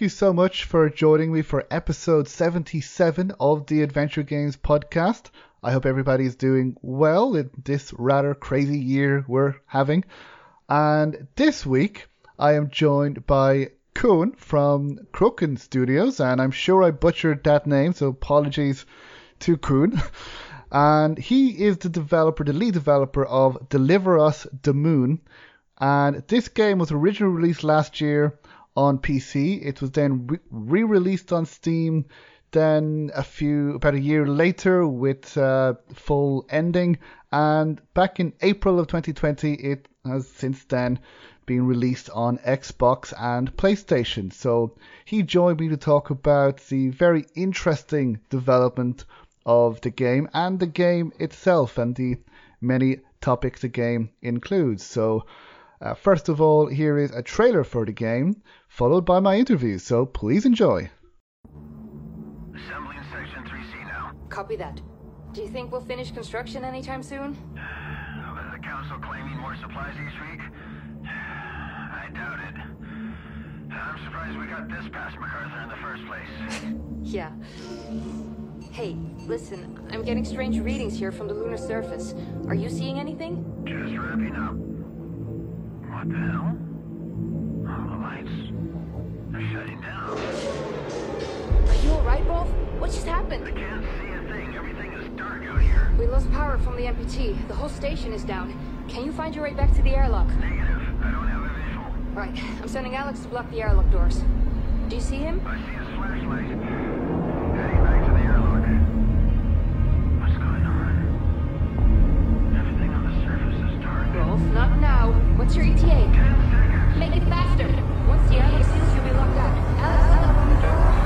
Thank you so much for joining me for episode 77 of the Adventure Games podcast. I hope everybody's doing well in this rather crazy year we're having. And this week, I am joined by Koen from Kroken Studios, and I'm sure I butchered that name, so apologies to Koen. And he is the developer, the lead developer of Deliver Us the Moon. And this game was originally released last year on PC. It was then re released on Steam then a few about a year later with uh, full ending and back in April of 2020 it has since then been released on Xbox and PlayStation. So he joined me to talk about the very interesting development of the game and the game itself and the many topics the game includes. So uh, first of all, here is a trailer for the game, followed by my interview. So please enjoy. Assembling section 3C now. Copy that. Do you think we'll finish construction anytime soon? With the council claiming more supplies each week? I doubt it. I'm surprised we got this past MacArthur in the first place. Yeah. Hey, listen, I'm getting strange readings here from the lunar surface. Are you seeing anything? Just wrapping up. What the hell? All the lights are shutting down. Are you alright, Rolf? What just I happened? can't see a thing. Everything is dark out here. We lost power from the MPT. The whole station is down. Can you find your way back to the airlock? Negative. I don't have a visual. Right, I'm sending Alex to block the airlock doors. Do you see him? I see his flashlight. What's your ETA? Make it faster. Once the you'll be locked out. The door.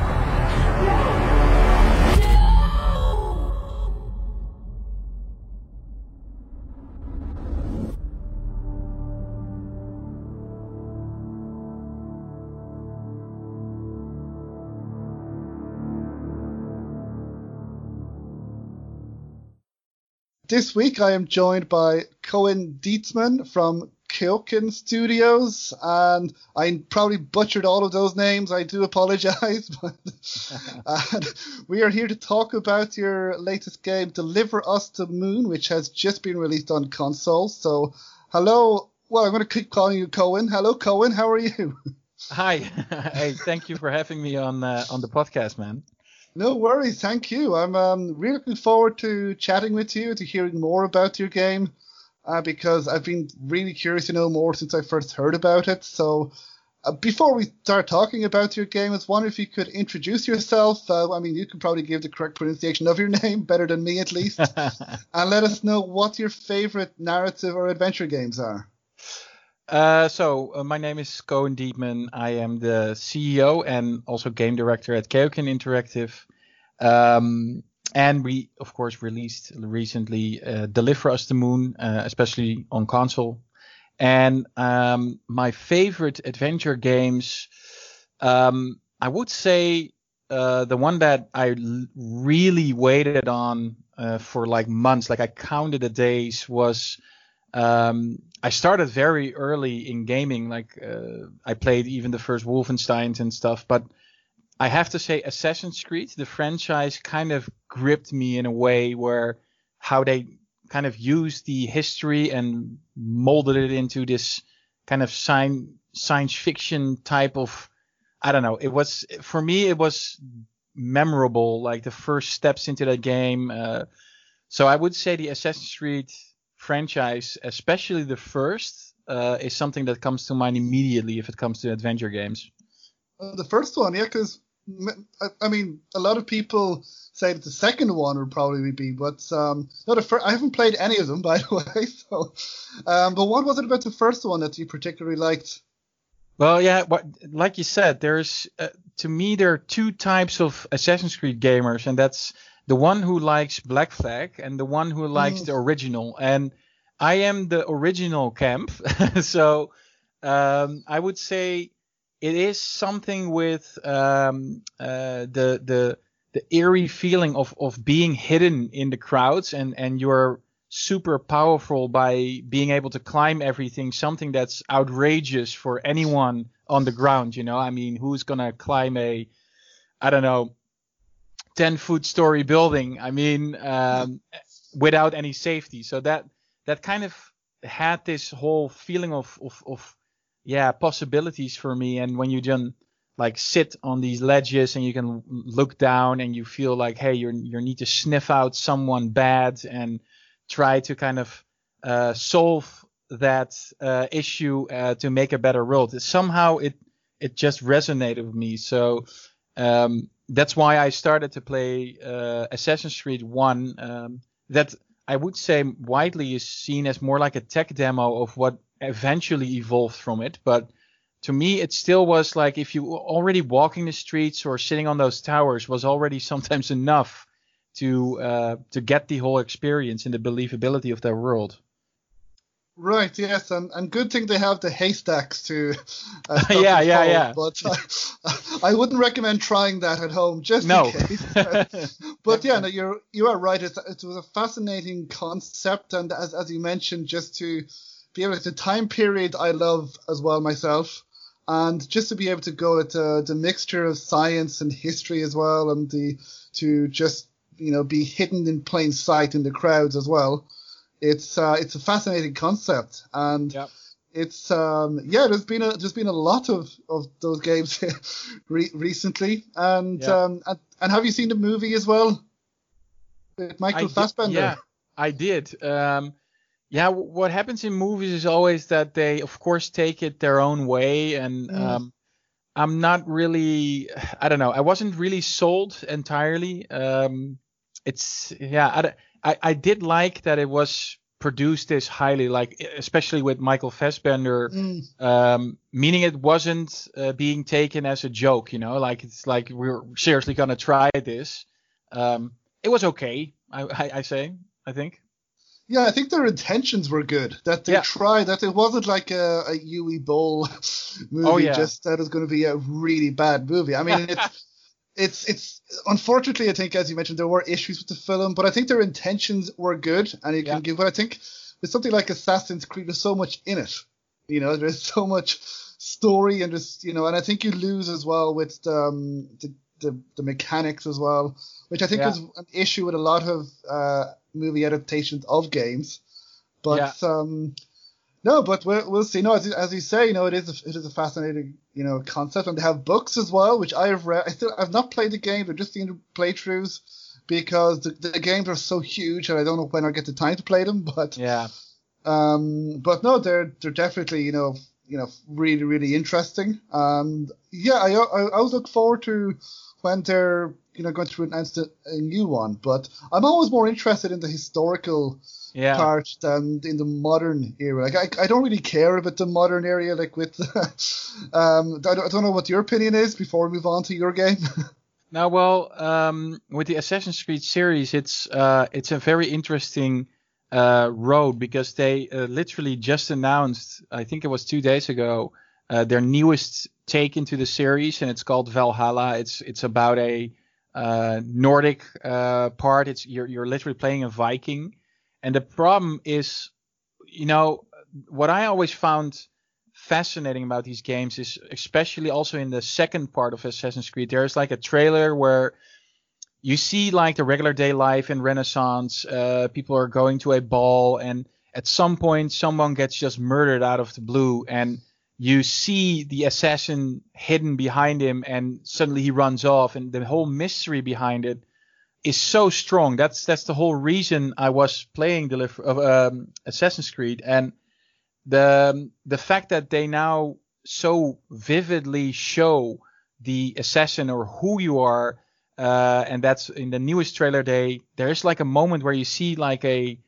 This week I am joined by Cohen Dietzman from KeokeN Studios, and I probably butchered all of those names. I do apologize, but we are here to talk about your latest game, Deliver Us the Moon, which has just been released on console. So, hello. Well, I'm going to keep calling you Koen. Hello, Koen. How are you? Hi. hey, thank you for having me on uh, on the podcast, man. No worries, thank you. I'm um, really looking forward to chatting with you, to hearing more about your game, uh, because I've been really curious to know more since I first heard about it. So, uh, before we start talking about your game, I was wondering if you could introduce yourself. Uh, I mean, you can probably give the correct pronunciation of your name better than me, at least, and let us know what your favorite narrative or adventure games are. Uh, so uh, my name is Koen Deetman. I am the CEO and also game director at KeokeN Interactive. Um, and we, of course, released recently uh, Deliver Us the Moon, uh, especially on console. And um, my favorite adventure games, um, I would say uh, the one that I really waited on uh, for like months, like I counted the days, was um, I started very early in gaming. Like uh, I played even the first Wolfensteins and stuff, but I have to say Assassin's Creed, the franchise, kind of gripped me in a way where how they kind of used the history and molded it into this kind of science science fiction type of I don't know. It was for me it was memorable, like the first steps into that game. Uh, so I would say the Assassin's Creed franchise, especially the first, uh, is something that comes to mind immediately if it comes to adventure games. Uh, the first one, yeah, because I, I mean, a lot of people say that the second one would probably be, but um, no, the fir- I haven't played any of them, by the way. So, um, but what was it about the first one that you particularly liked? Well, yeah, what, like you said, there's uh, to me there are two types of Assassin's Creed gamers, and that's the one who likes Black Flag and the one who likes Mm. the original. And I am the original camp, so um, I would say it is something with um, uh, the the the eerie feeling of of being hidden in the crowds and and you're super powerful by being able to climb everything something that's outrageous for anyone on the ground you know? I mean who's gonna climb a i don't know 10 foot story building? I mean um, without any safety. So that that kind of had this whole feeling of of, of yeah possibilities for me. And when you just like sit on these ledges and you can look down and you feel like hey you you need to sniff out someone bad and try to kind of uh, solve that uh, issue uh, to make a better world somehow it it just resonated with me. So um, that's why I started to play uh, Assassin's Creed 1 um, that I would say widely is seen as more like a tech demo of what eventually evolved from it but to me it still was like if you already walking the streets or sitting on those towers was already sometimes enough to uh, to get the whole experience and the believability of that world Right, yes, and, and good thing they have the haystacks to. Uh, Yeah, yeah, fall, yeah. But I, I wouldn't recommend trying that at home, just no in case. but yeah, no, you're you are right. It's, it was a fascinating concept, and as as you mentioned, just to be able to the time period I love as well myself, and just to be able to go at uh, the mixture of science and history as well, and the to just you know be hidden in plain sight in the crowds as well. It's uh, it's a fascinating concept, and Yep. it's um, yeah. There's been a there's been a lot of, of those games re- recently, and Yeah. um and, and have you seen the movie as well? With Michael I did- Fassbender. yeah I did um, yeah what happens in movies is always that they of course take it their own way and Mm. um, I'm not really I don't know I wasn't really sold entirely um, it's yeah I—I did like that it was produced this highly like especially with Michael Fassbender Mm, um, meaning it wasn't uh, being taken as a joke, you know, like it's like we're seriously gonna try this. Um, it was okay, I, I, I say, I think. Yeah, I think their intentions were good. That they Yeah. tried. That it wasn't like a, a Uwe Boll movie. Oh, yeah. Just that it was going to be a really bad movie. I mean, it's it's it's unfortunately, I think as you mentioned, there were issues with the film, but I think their intentions were good, and you can give. But I think with something like Assassin's Creed, there's so much in it. You know, there's so much story and just you know, and I think you lose as well with um, the the, the mechanics as well, which I think Yeah. is an issue with a lot of uh, movie adaptations of games. But um, no, but we'll, we'll see. No, as, you- as you say, you know, it is a, it is a fascinating you know concept, and they have books as well, which I have read. I still I've not played the game, but just seen the playthroughs because the, the games are so huge, and I don't know when I'll get the time to play them. But Yeah, um, but no, they're they're definitely you know you know really really interesting. And yeah, I I, I always look forward to when they're you know going to announce a, a new one. But I'm always more interested in the historical yeah. part than in the modern era. Like I, I don't really care about the modern area. Like with um, I don't, I don't know what your opinion is before we move on to your game. Now, well, um, with the Assassin's Creed series, it's uh, it's a very interesting uh, road because they uh, literally just announced, I think it was two days ago, uh, their newest take into the series, and it's called Valhalla. It's it's about a uh, Nordic uh, part. It's you're you're literally playing a Viking, and the problem is, you know, what I always found fascinating about these games is especially also in the second part of Assassin's Creed there's like a trailer where you see like the regular day life in Renaissance uh, people are going to a ball and at some point someone gets just murdered out of the blue and you see the assassin hidden behind him and suddenly he runs off and the whole mystery behind it is so strong. That's that's the whole reason I was playing uh, um, Assassin's Creed. And the the fact that they now so vividly show the assassin or who you are uh, and that's in the newest trailer they there's like a moment where you see like a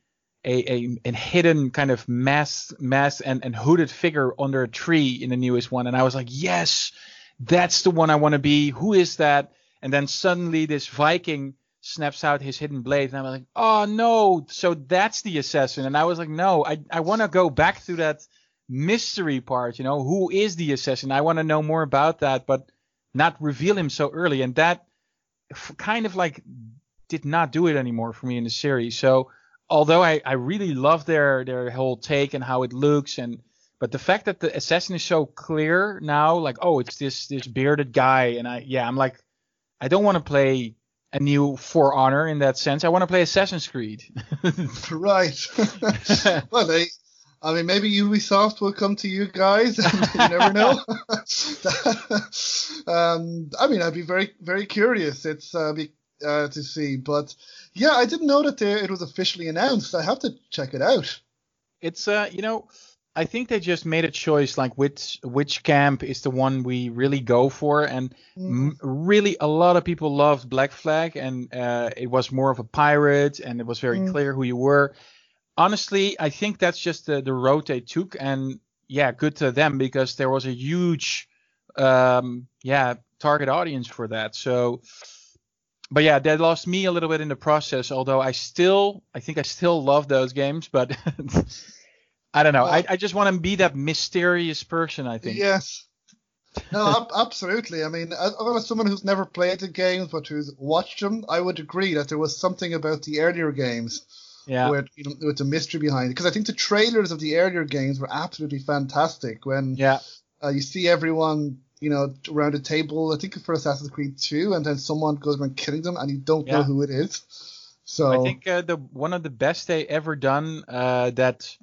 a, a, a hidden kind of mass mass and, and hooded figure under a tree in the newest one and I was like yes that's the one I want to be who is that and then suddenly this Viking snaps out his hidden blade, and I'm like, oh no, so that's the assassin. And I was like, no, I I want to go back to that mystery part. You know, who is the assassin? I want to know more about that, but not reveal him so early. And that kind of like did not do it anymore for me in the series. So although I, I really love their their whole take and how it looks and but the fact that the assassin is so clear now, like oh it's this this bearded guy and I yeah I'm like I don't want to play a new For Honor in that sense. I want to play Assassin's Creed. right. well, they, I mean, maybe Ubisoft will come to you guys. you never know. um, I mean, I'd be very, very curious. It's uh, be, uh, to see, but yeah, I didn't know that it was officially announced. I have to check it out. It's uh, you know, I think they just made a choice like which which camp is the one we really go for, and mm. m- really a lot of people loved Black Flag, and uh, it was more of a pirate, and it was very mm. clear who you were. Honestly, I think that's just the the road they took, and yeah, good to them because there was a huge, um, yeah, target audience for that. So, but yeah, that lost me a little bit in the process. Although I still, I think I still love those games, but. I don't know. Well, I, I just want to be that mysterious person. I think. Yes. No, absolutely. I mean, as someone who's never played the games but who's watched them, I would agree that there was something about the earlier games, yeah, with you know, with the mystery behind it. Because I think the trailers of the earlier games were absolutely fantastic. When yeah, uh, you see everyone, you know, around a table. I think for Assassin's Creed 2, and then someone goes around killing them, and you don't yeah. know who it is. So I think uh, the one of the best they ever done uh, that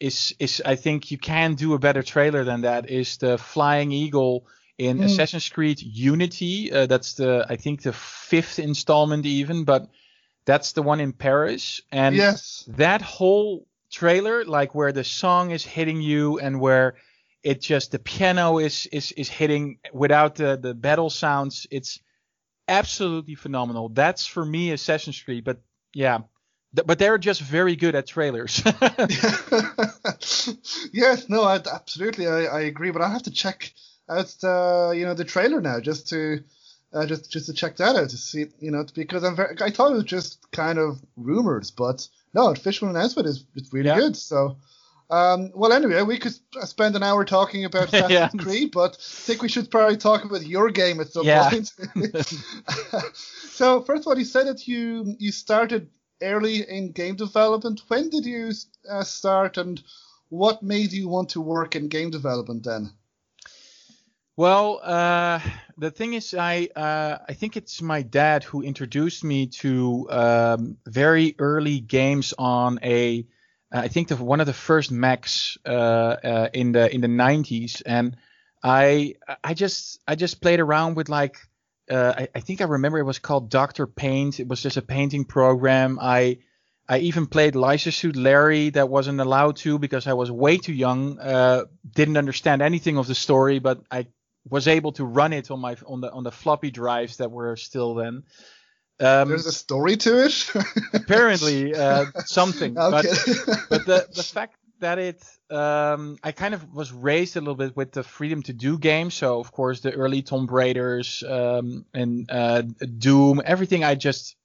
is is I think you can do a better trailer than that. Is the Flying Eagle in mm. Assassin's Creed Unity? Uh, that's the I think the fifth installment even, but that's the one in Paris. And yes. that whole trailer, like where the song is hitting you and where it just the piano is is is hitting without the the battle sounds, it's absolutely phenomenal. That's for me Assassin's Creed. But yeah, but they're just very good at trailers. yes, no, I, absolutely, I, I agree. But I have to check out the you know the trailer now just to uh, just just to check that out to see you know because I'm very, I thought it was just kind of rumors, but no, official announcement is it's really yeah. good. So. Um, well, anyway, we could spend an hour talking about Assassin's yeah. Creed, but I think we should probably talk about your game at some yeah. point. so, first of all, you said that you you started early in game development. When did you uh, start, and what made you want to work in game development then? Well, uh, the thing is, I uh, I think it's my dad who introduced me to um, very early games on a I think the, one of the first Macs uh, uh, in the in the 90s, and I I just I just played around with like uh, I, I, think I remember it was called Doctor Paint. It was just a painting program. I I even played Leisure Suit Larry that wasn't allowed to because I was way too young. Uh, didn't understand anything of the story, but I was able to run it on my on the on the floppy drives that were still then. Um, There's a story to it. apparently, uh, something. Okay. But but the the fact that it um, I kind of was raised a little bit with the freedom to do games. So of course the early Tomb Raiders um, and uh, Doom, everything I just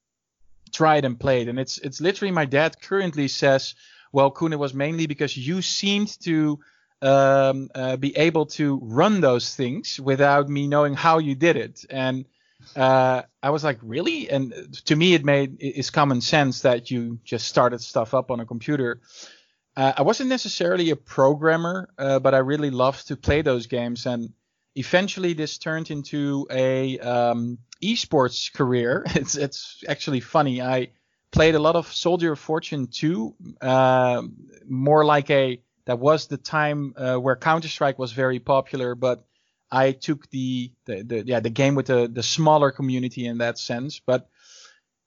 tried and played. And it's it's literally my dad currently says, well, it was mainly because you seemed to um, uh, be able to run those things without me knowing how you did it. And uh, I was like, really? And to me, it made it's common sense that you just started stuff up on a computer. Uh, I wasn't necessarily a programmer, uh, but I really loved to play those games. And eventually, this turned into a um, esports career. It's it's actually funny. I played a lot of Soldier of Fortune 2, uh, more like a that was the time uh, where Counter Strike was very popular, but I took the, the, the yeah the game with the the smaller community in that sense. But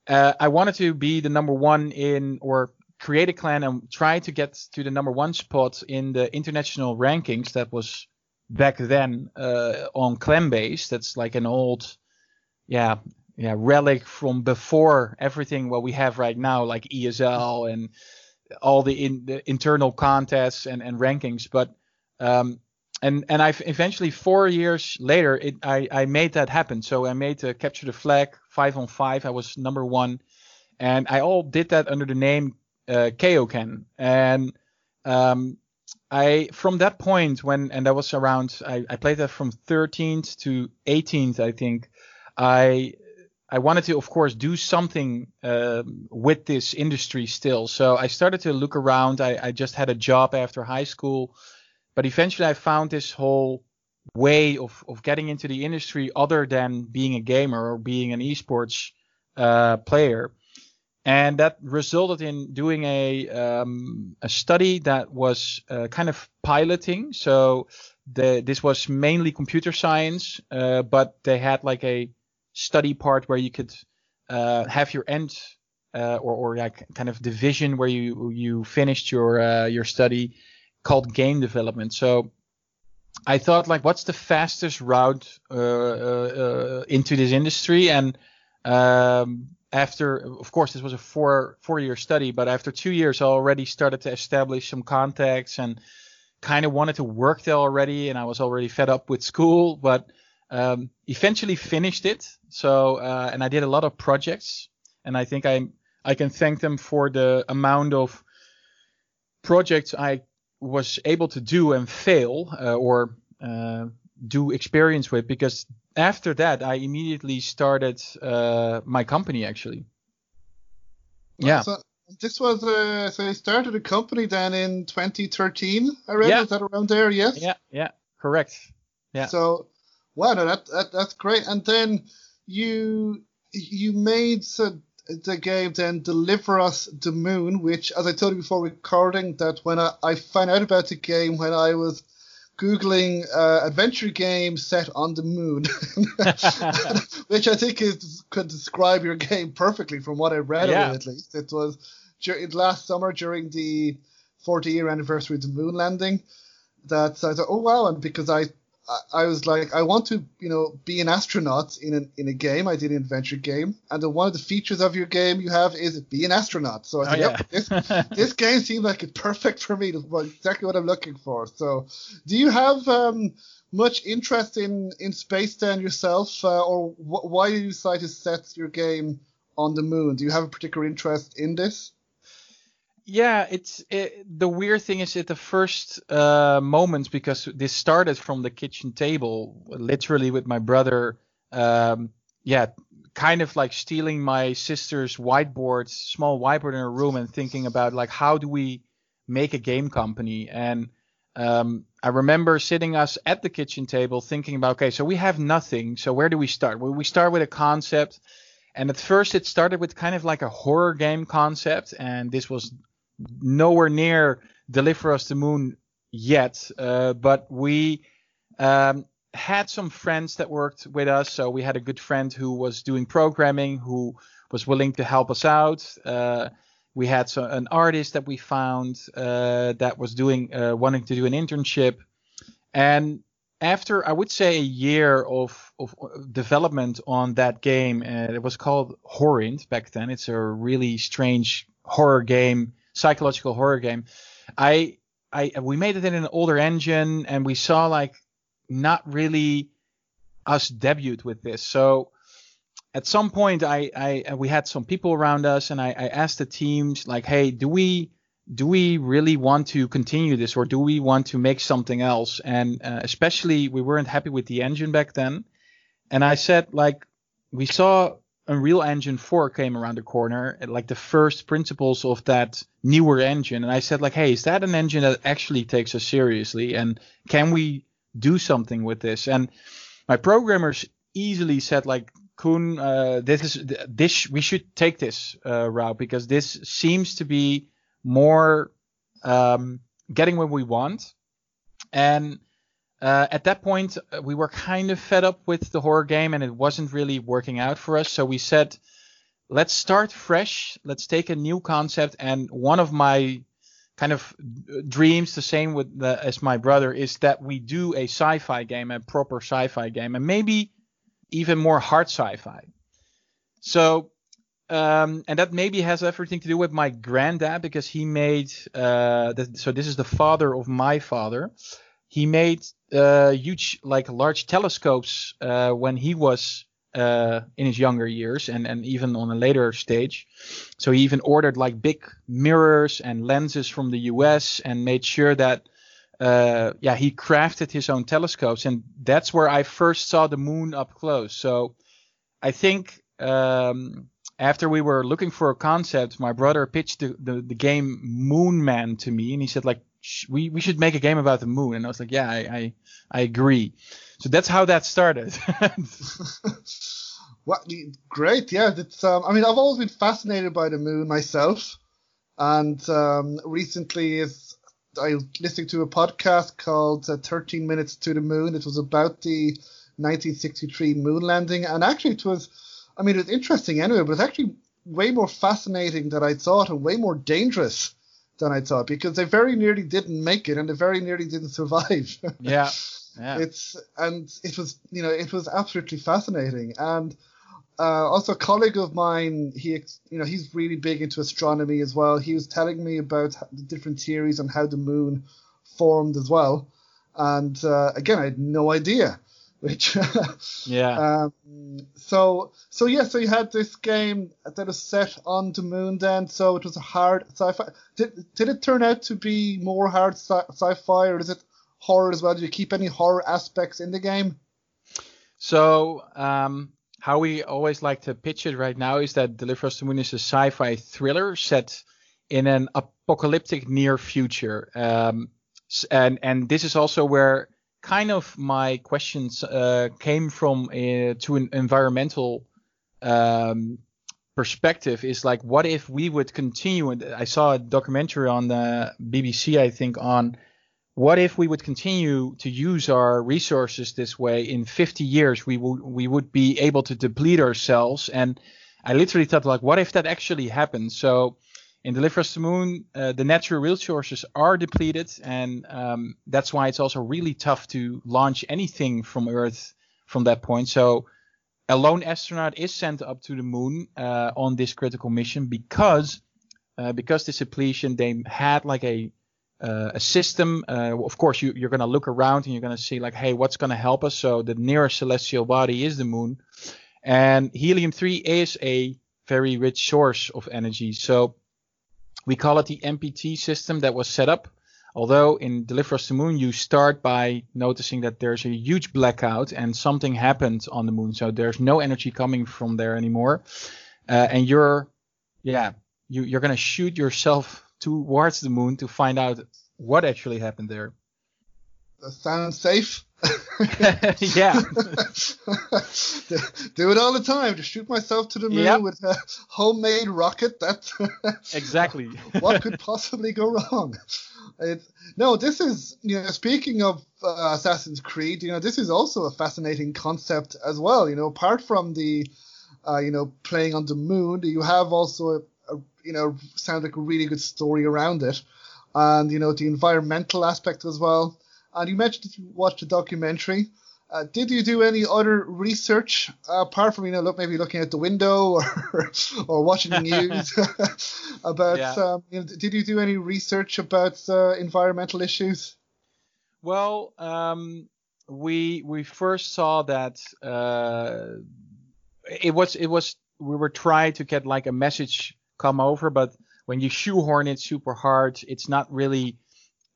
uh, I wanted to be the number one in or create a clan and try to get to the number one spot in the international rankings. That was back then uh, on ClanBase. That's like an old, yeah, yeah, relic from before everything what we have right now, like ESL and all the, in, the internal contests and, and rankings. But um, and and I eventually four years later, it, I I made that happen. So I made uh, capture the flag five on five. I was number one, and I all did that under the name uh, Kaioken. And um, I from that point when and that was around I, I played that from 13th to 18th I think I I wanted to of course do something uh, with this industry still so I started to look around I, I just had a job after high school but eventually I found this whole way of, of getting into the industry other than being a gamer or being an esports uh, player and that resulted in doing a um, a study that was uh, kind of piloting. So the, this was mainly computer science, uh, but they had like a study part where you could uh, have your end uh, or or like kind of division where you you finished your uh, your study called game development. So I thought like, what's the fastest route uh, into this industry and um, after, of course, this was a four four year study, but after two years, I already started to establish some contacts and kind of wanted to work there already, and I was already fed up with school, but um, eventually finished it. So, uh, and I did a lot of projects, and I think I I can thank them for the amount of projects I was able to do and fail uh, or uh, do experience with because after that, I immediately started uh, my company actually. Yeah. So this was uh, so you started a company then in 2013. I read yeah. is that around there? Yes. Yeah. Yeah. Correct. Yeah. So, wow, no, that, that that's great. And then you you made so the game then deliver us the moon, which, as I told you before recording, that when I, I found out about the game when I was googling uh, adventure game set on the moon, which I think is could describe your game perfectly from what I read yeah. of it. At least it was dur- last summer during the 40 year anniversary of the moon landing. That I thought, oh wow, and because I I was like, I want to, you know, be an astronaut in an, in a game. I did an adventure game, and the, one of the features of your game you have is be an astronaut. So I said, oh, yeah. yep, this this game seems like it's perfect for me. Exactly what I'm looking for. So, do you have um, much interest in in space then yourself, uh, or wh- why did you decide to set your game on the moon? Do you have a particular interest in this? Yeah, it's it, the weird thing is at the first uh, moments because this started from the kitchen table, literally with my brother. Um, yeah, kind of like stealing my sister's whiteboard, small whiteboard in her room, and thinking about like how do we make a game company. And um, I remember sitting us at the kitchen table thinking about okay, so we have nothing, so where do we start? Well, we start with a concept. And at first, it started with kind of like a horror game concept, and this was nowhere near deliver us the moon yet, uh, but we um, had some friends that worked with us. So we had a good friend who was doing programming, who was willing to help us out. Uh, we had so, an artist that we found uh, that was doing uh, wanting to do an internship, and after I would say a year of, of development on that game, uh, it was called Horrint back then. It's a really strange horror game psychological horror game. I I we made it in an older engine and we saw like not really us debut with this. So at some point I, I we had some people around us and I, I asked the teams like, hey, do we do we really want to continue this or do we want to make something else? And uh, especially we weren't happy with the engine back then. And I said like we saw Unreal Engine 4 came around the corner, like the first principles of that newer engine. And I said, like, hey, is that an engine that actually takes us seriously? And can we do something with this? And my programmers easily said, like, Koen, uh, this is this we should take this uh, route because this seems to be more um, getting what we want. And uh, at that point, uh, we were kind of fed up with the horror game and it wasn't really working out for us. So we said, let's start fresh. Let's take a new concept. And one of my kind of dreams, the same with the, as my brother, is that we do a sci-fi game, a proper sci-fi game, and maybe even more hard sci-fi. So, um, and that maybe has everything to do with my granddad because he made. Uh, the, so this is the father of my father he made uh, huge, like large telescopes uh, when he was uh, in his younger years and, and even on a later stage. So he even ordered like big mirrors and lenses from the US and made sure that uh, yeah, he crafted his own telescopes, and that's where I first saw the moon up close. So I think um, after we were looking for a concept, my brother pitched the, the, the game Moon Man to me, and he said like we we should make a game about the moon, and I was like, yeah, I I, I agree. So that's how that started. well, great, yeah. It's, um, I mean, I've always been fascinated by the moon myself, and um, recently is I was listening to a podcast called uh, 13 Minutes to the Moon. It was about the 1963 moon landing, and actually it was, I mean, it was interesting anyway, but it's actually way more fascinating than I thought, and way more dangerous than I thought because they very nearly didn't make it, and they very nearly didn't survive. yeah. Yeah. It's and it was you know it was absolutely fascinating and uh, also a colleague of mine he you know he's really big into astronomy as well. He was telling me about the different theories on how the moon formed as well, and uh, again I had no idea. Which yeah. Um, so so yeah, so you had this game that was set on the moon then, so it was a hard sci-fi. Did did it turn out to be more hard sci- sci-fi, or is it horror as well? Do you keep any horror aspects in the game? So, um, how we always like to pitch it right now is that Deliver Us the Moon is a sci-fi thriller set in an apocalyptic near future. Um, and and this is also where kind of my questions uh, came from uh, to an environmental um, perspective is like what if we would continue i saw a documentary on the bbc i think on what if we would continue to use our resources this way in 50 years we would we would be able to deplete ourselves. And i literally thought like what if that actually happened so in Deliver Us the Moon uh, the natural resources are depleted and um, that's why it's also really tough to launch anything from earth from that point so a lone astronaut is sent up to the moon uh, on this critical mission because uh, because this depletion they had like a uh, a system. Uh, of course, you, you're going to look around and you're going to see like, hey, what's going to help us? So the nearest celestial body is the moon, and helium 3 is a very rich source of energy. So we call it the MPT system that was set up. Although in Deliver Us the Moon, you start by noticing that there's a huge blackout and something happened on the moon. So there's no energy coming from there anymore. Uh, and you're, yeah, you, you're going to shoot yourself towards the moon to find out what actually happened there. That sounds safe. yeah. Do it all the time. To shoot myself to the moon yep. with a homemade rocket. That exactly. what could possibly go wrong? No, this is you know speaking of uh, Assassin's Creed, you know this is also a fascinating concept as well. You know, apart from the uh, you know playing on the moon, you have also a, you know, sounds like a really good story around it. And, you know, the environmental aspect as well. And you mentioned that you watched a documentary. Uh, did you do any other research uh, apart from you know look maybe looking out the window or or watching the news about yeah. um, you know, did you do any research about uh, environmental issues? Well, um, we we first saw that uh, it was it was we were trying to get like a message come over. But when you shoehorn it super hard, it's not really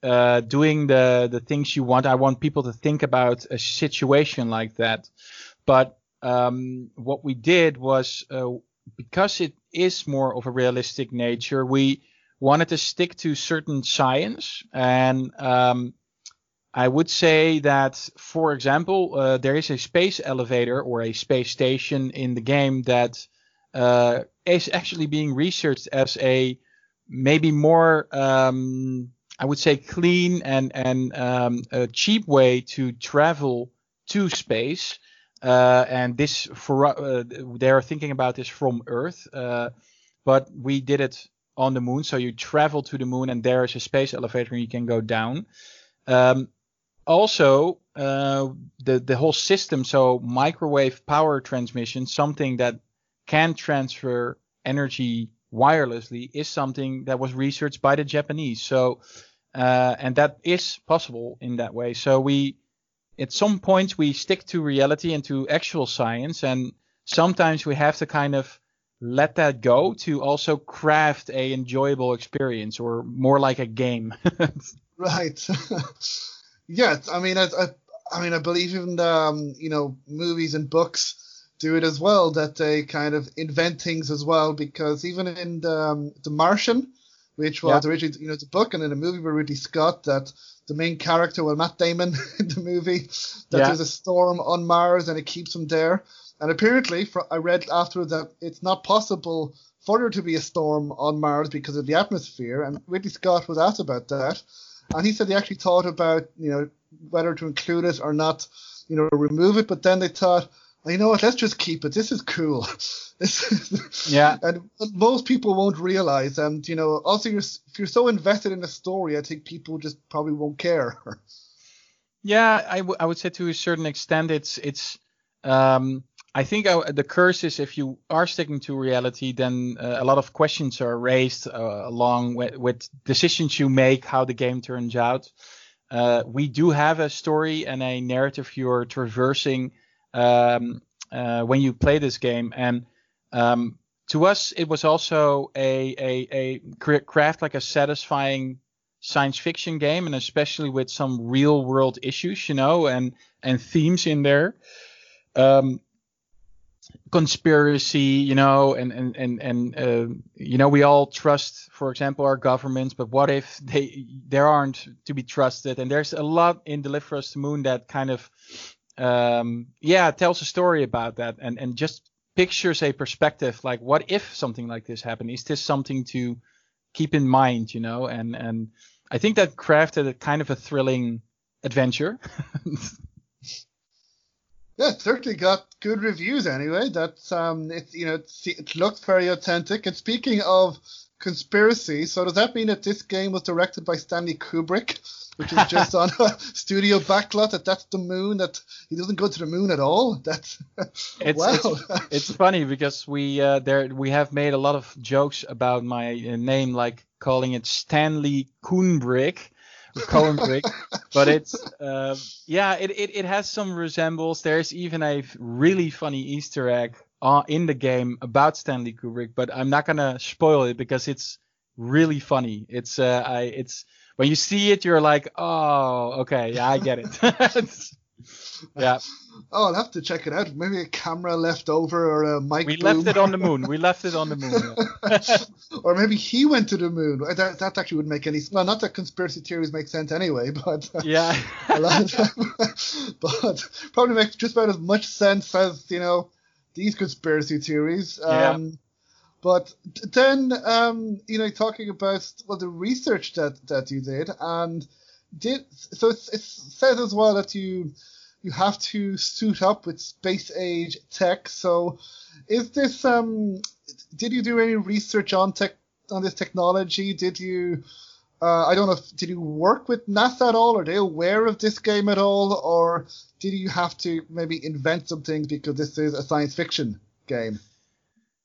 uh, doing the the things you want. I want people to think about a situation like that. But um, what we did was uh, because it is more of a realistic nature, we wanted to stick to certain science and um, I would say that, for example, uh, there is a space elevator or a space station in the game that uh, is actually being researched as a maybe more um, I would say clean and and um, a cheap way to travel to space. Uh, and this for uh, they are thinking about this from Earth, uh, but we did it on the moon. So you travel to the moon, and there is a space elevator, and you can go down. Um, also, uh, the the whole system, so microwave power transmission, something that can transfer energy wirelessly is something that was researched by the Japanese. So, uh, and that is possible in that way. So we at some points we stick to reality and to actual science, and sometimes we have to kind of let that go to also craft a enjoyable experience or more like a game. right. yes, I mean, I, I, I mean, I believe in um, you know movies and books do it as well that they kind of invent things as well because even in the, um, the Martian, which was yeah. originally you know the book and in the movie by Ridley Scott that the main character, well Matt Damon in the movie, that yeah. there's a storm on Mars and it keeps him there. And apparently, for, I read after that it's not possible for there to be a storm on Mars because of the atmosphere. And Ridley Scott was asked about that, and he said he actually thought about you know whether to include it or not, you know, remove it. But then they thought, you know what, let's just keep it. This is cool. yeah. And most people won't realize, and you know, also you're if you're so invested in the story, I think people just probably won't care. yeah, I, w- I would say to a certain extent, it's it's um I think I, the curse is if you are sticking to reality, then uh, a lot of questions are raised uh, along with, with, decisions you make, how the game turns out. Uh, we do have a story and a narrative you're traversing um, uh, when you play this game, and um, to us, it was also a, a, a craft like a satisfying science fiction game, and especially with some real world issues, you know, and and themes in there. Um, conspiracy, you know, and and and and uh, you know we all trust, for example, our governments, but what if they they aren't to be trusted? And there's a lot in Deliver Us the Moon that kind of um, yeah tells a story about that, and and just pictures a perspective like what if something like this happened? Is this something to keep in mind, you know? And and I think that crafted a kind of a thrilling adventure. Yeah, certainly got good reviews anyway. That's um, it you know it, it looks very authentic. And speaking of conspiracy, so does that mean that this game was directed by Stanley Kubrick, which is just on a studio backlot that that's the moon that he doesn't go to the moon at all? That's it's, wow. It's, it's funny because we uh, there we have made a lot of jokes about my uh, name, like calling it Stanley Kubrick Cohen brick, but it's uh, yeah, it, it it has some resemblance. There's even a really funny Easter egg uh, in the game about Stanley Kubrick, but I'm not gonna spoil it because it's really funny. It's uh, I it's when you see it, you're like, oh, okay, yeah, I get it. yeah. Oh, I'll have to check it out. Maybe a camera left over or a mic. We boom. left it on the moon. We left it on the moon. or maybe he went to the moon. That, that actually wouldn't make any. Well, not that conspiracy theories make sense anyway, but yeah. a lot of them, but probably makes just about as much sense as you know these conspiracy theories. Um, yeah. But then, um, you know, talking about well the research that that you did, and did so it, says as well that you you have to suit up with space age tech. So, is this um? Did you do any research on tech on this technology? Did you? Uh, I don't know. If, did you work with NASA at all? Are they aware of this game at all, or did you have to maybe invent some things because this is a science fiction game?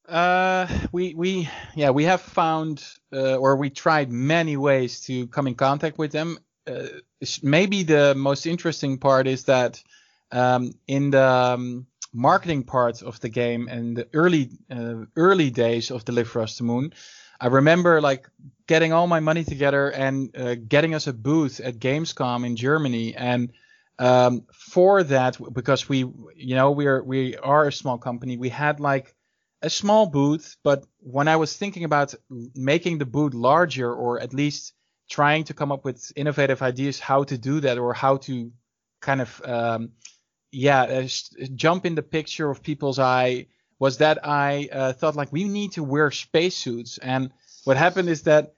Uh, we we yeah we have found uh, or we tried many ways to come in contact with them uh, maybe the most interesting part is that um, in the um, marketing part of the game and the early uh, early days of Deliver Us the Moon, I remember like getting all my money together and uh, getting us a booth at Gamescom in Germany and. Um, for that, because we, you know, we are we are a small company, we had like a small booth. But when I was thinking about making the booth larger, or at least trying to come up with innovative ideas how to do that or how to kind of um, yeah uh, jump in the picture of people's eye was that I uh, thought like we need to wear spacesuits and what happened is that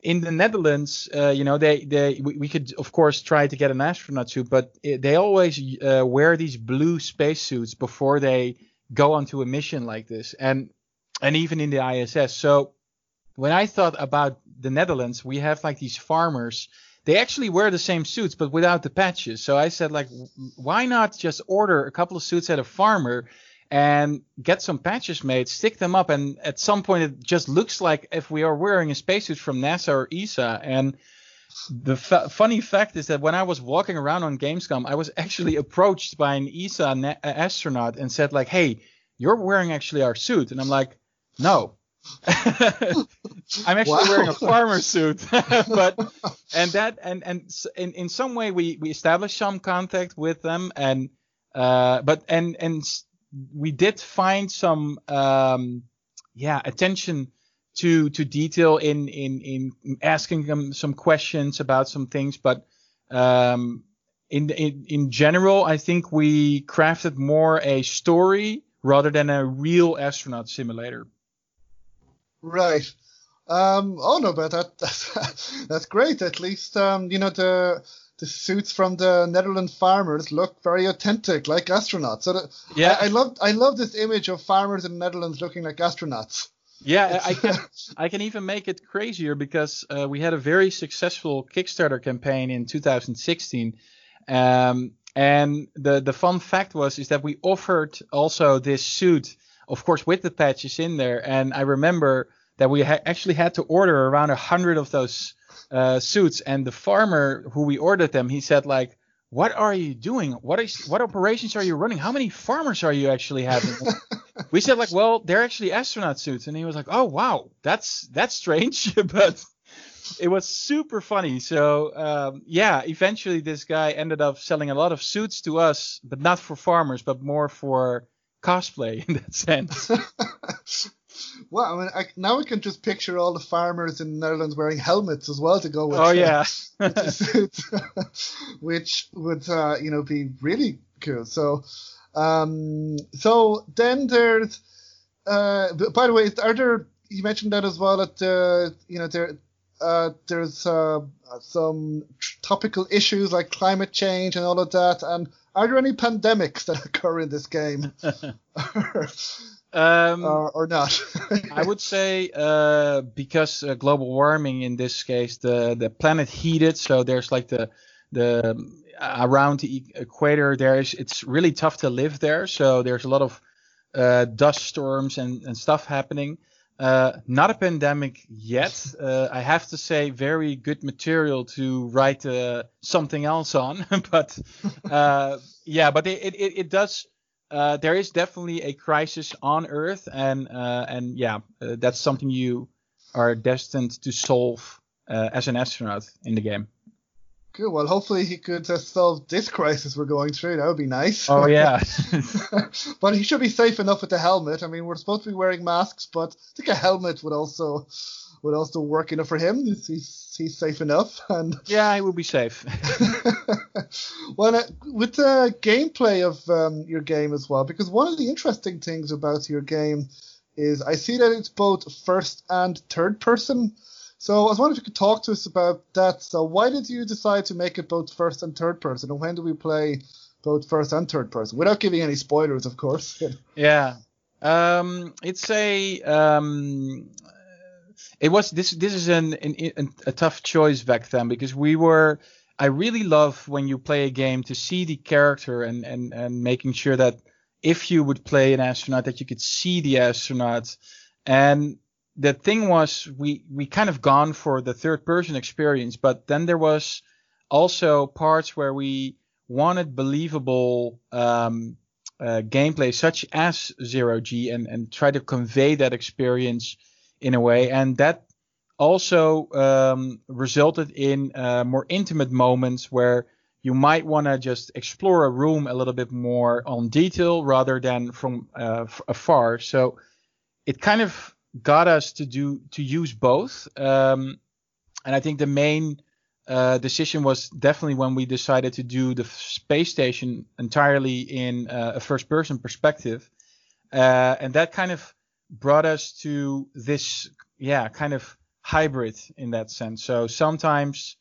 in the Netherlands, uh, you know, they, they we, we, could of course try to get an astronaut suit, but it, they always uh, wear these blue spacesuits before they go onto a mission like this, and and even in the ISS. So when I thought about the Netherlands, we have like these farmers. They actually wear the same suits, but without the patches. So I said, like, why not just order a couple of suits at a farmer and get some patches made, stick them up, and at some point it just looks like if we are wearing a spacesuit from NASA or ESA. And the fa- funny fact is that when I was walking around on Gamescom, I was actually approached by an ESA na- astronaut and said like, "Hey, you're wearing actually our suit," and I'm like, "No." I'm actually Wow. wearing a farmer suit, but and that and and in in some way we we established some contact with them and uh but and and we did find some um yeah attention to to detail in in in asking them some questions about some things but um in in in general I think we crafted more a story rather than a real astronaut simulator Right. Um, oh no, but that that's, that's great. At least um, you know the the suits from the Netherlands farmers look very authentic, like astronauts. So that, Yeah. I, I love I love this image of farmers in the Netherlands looking like astronauts. Yeah, I I can I can even make it crazier because uh, we had a very successful Kickstarter campaign in 2016, um, and the the fun fact was is that we offered also this suit, of course with the patches in there, and I remember that we ha- actually had to order around a hundred of those uh, suits, and the farmer who we ordered them, he said like. What are you doing? What is what operations are you running? How many farmers are you actually having? we said like, well, they're actually astronaut suits, and he was like, oh wow, that's that's strange, but it was super funny. So um, yeah, eventually this guy ended up selling a lot of suits to us, but not for farmers, but more for cosplay in that sense. Well, I mean, I, now I can just picture all the farmers in the Netherlands wearing helmets as well to go with. oh yeah, the suits, which would uh, you know be really cool. So, um, so then there's, uh, by the way, are there? You mentioned that as well. That uh, you know there, uh, there's uh, some topical issues like climate change and all of that. And are there any pandemics that occur in this game, um, or, or not? I would say uh, because uh, global warming in this case, the the planet heated, so there's like the the um, around the equator there is it's really tough to live there. So there's a lot of uh, dust storms and, and stuff happening. Uh, not a pandemic yet. Uh, I have to say, very good material to write uh, something else on. but uh, yeah, but it, it, it does. Uh, there is definitely a crisis on Earth, and uh, and yeah, uh, that's something you are destined to solve uh, as an astronaut in the game. Cool. Well, hopefully he could uh, solve this crisis we're going through. That would be nice. Oh yeah, but he should be safe enough with the helmet. I mean, we're supposed to be wearing masks, but I think a helmet would also would also work enough for him. He's he's, he's safe enough. And yeah, he will be safe. well, with the gameplay of um, your game as well, because one of the interesting things about your game is I see that it's both first and third person. So I was wondering if you could talk to us about that. So why did you decide to make it both first and third person, and when do we play both first and third person? Without giving any spoilers, of course. Yeah. Um, it's a um, it was this this is an, an a tough choice back then because we were I really love when you play a game to see the character and and and making sure that if you would play an astronaut that you could see the astronaut. And the thing was we we kind of gone for the third person experience but then there was also parts where we wanted believable um, uh, gameplay such as zero G and and try to convey that experience in a way. And that also um, resulted in uh, more intimate moments where you might want to just explore a room a little bit more on detail rather than from uh, f- afar. So it kind of got us to do to use both um, and i think the main uh, decision was definitely when we decided to do the space station entirely in uh, a first person perspective uh, and that kind of brought us to this yeah kind of hybrid in that sense so sometimes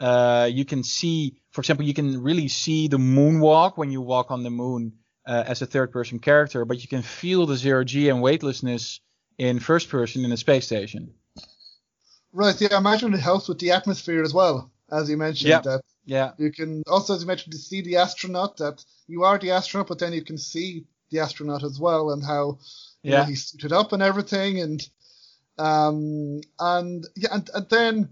uh, you can see for example you can really see the moonwalk when you walk on the moon uh, as a third person character but you can feel the zero g and weightlessness in first person in a space station right. Yeah. I imagine it helps with the atmosphere as well, as you mentioned. Yeah. That yeah you can also, as you mentioned, to see the astronaut. That you are the astronaut, but then you can see the astronaut as well, and how you know, yeah he's suited up and everything, and um, and yeah, and, and then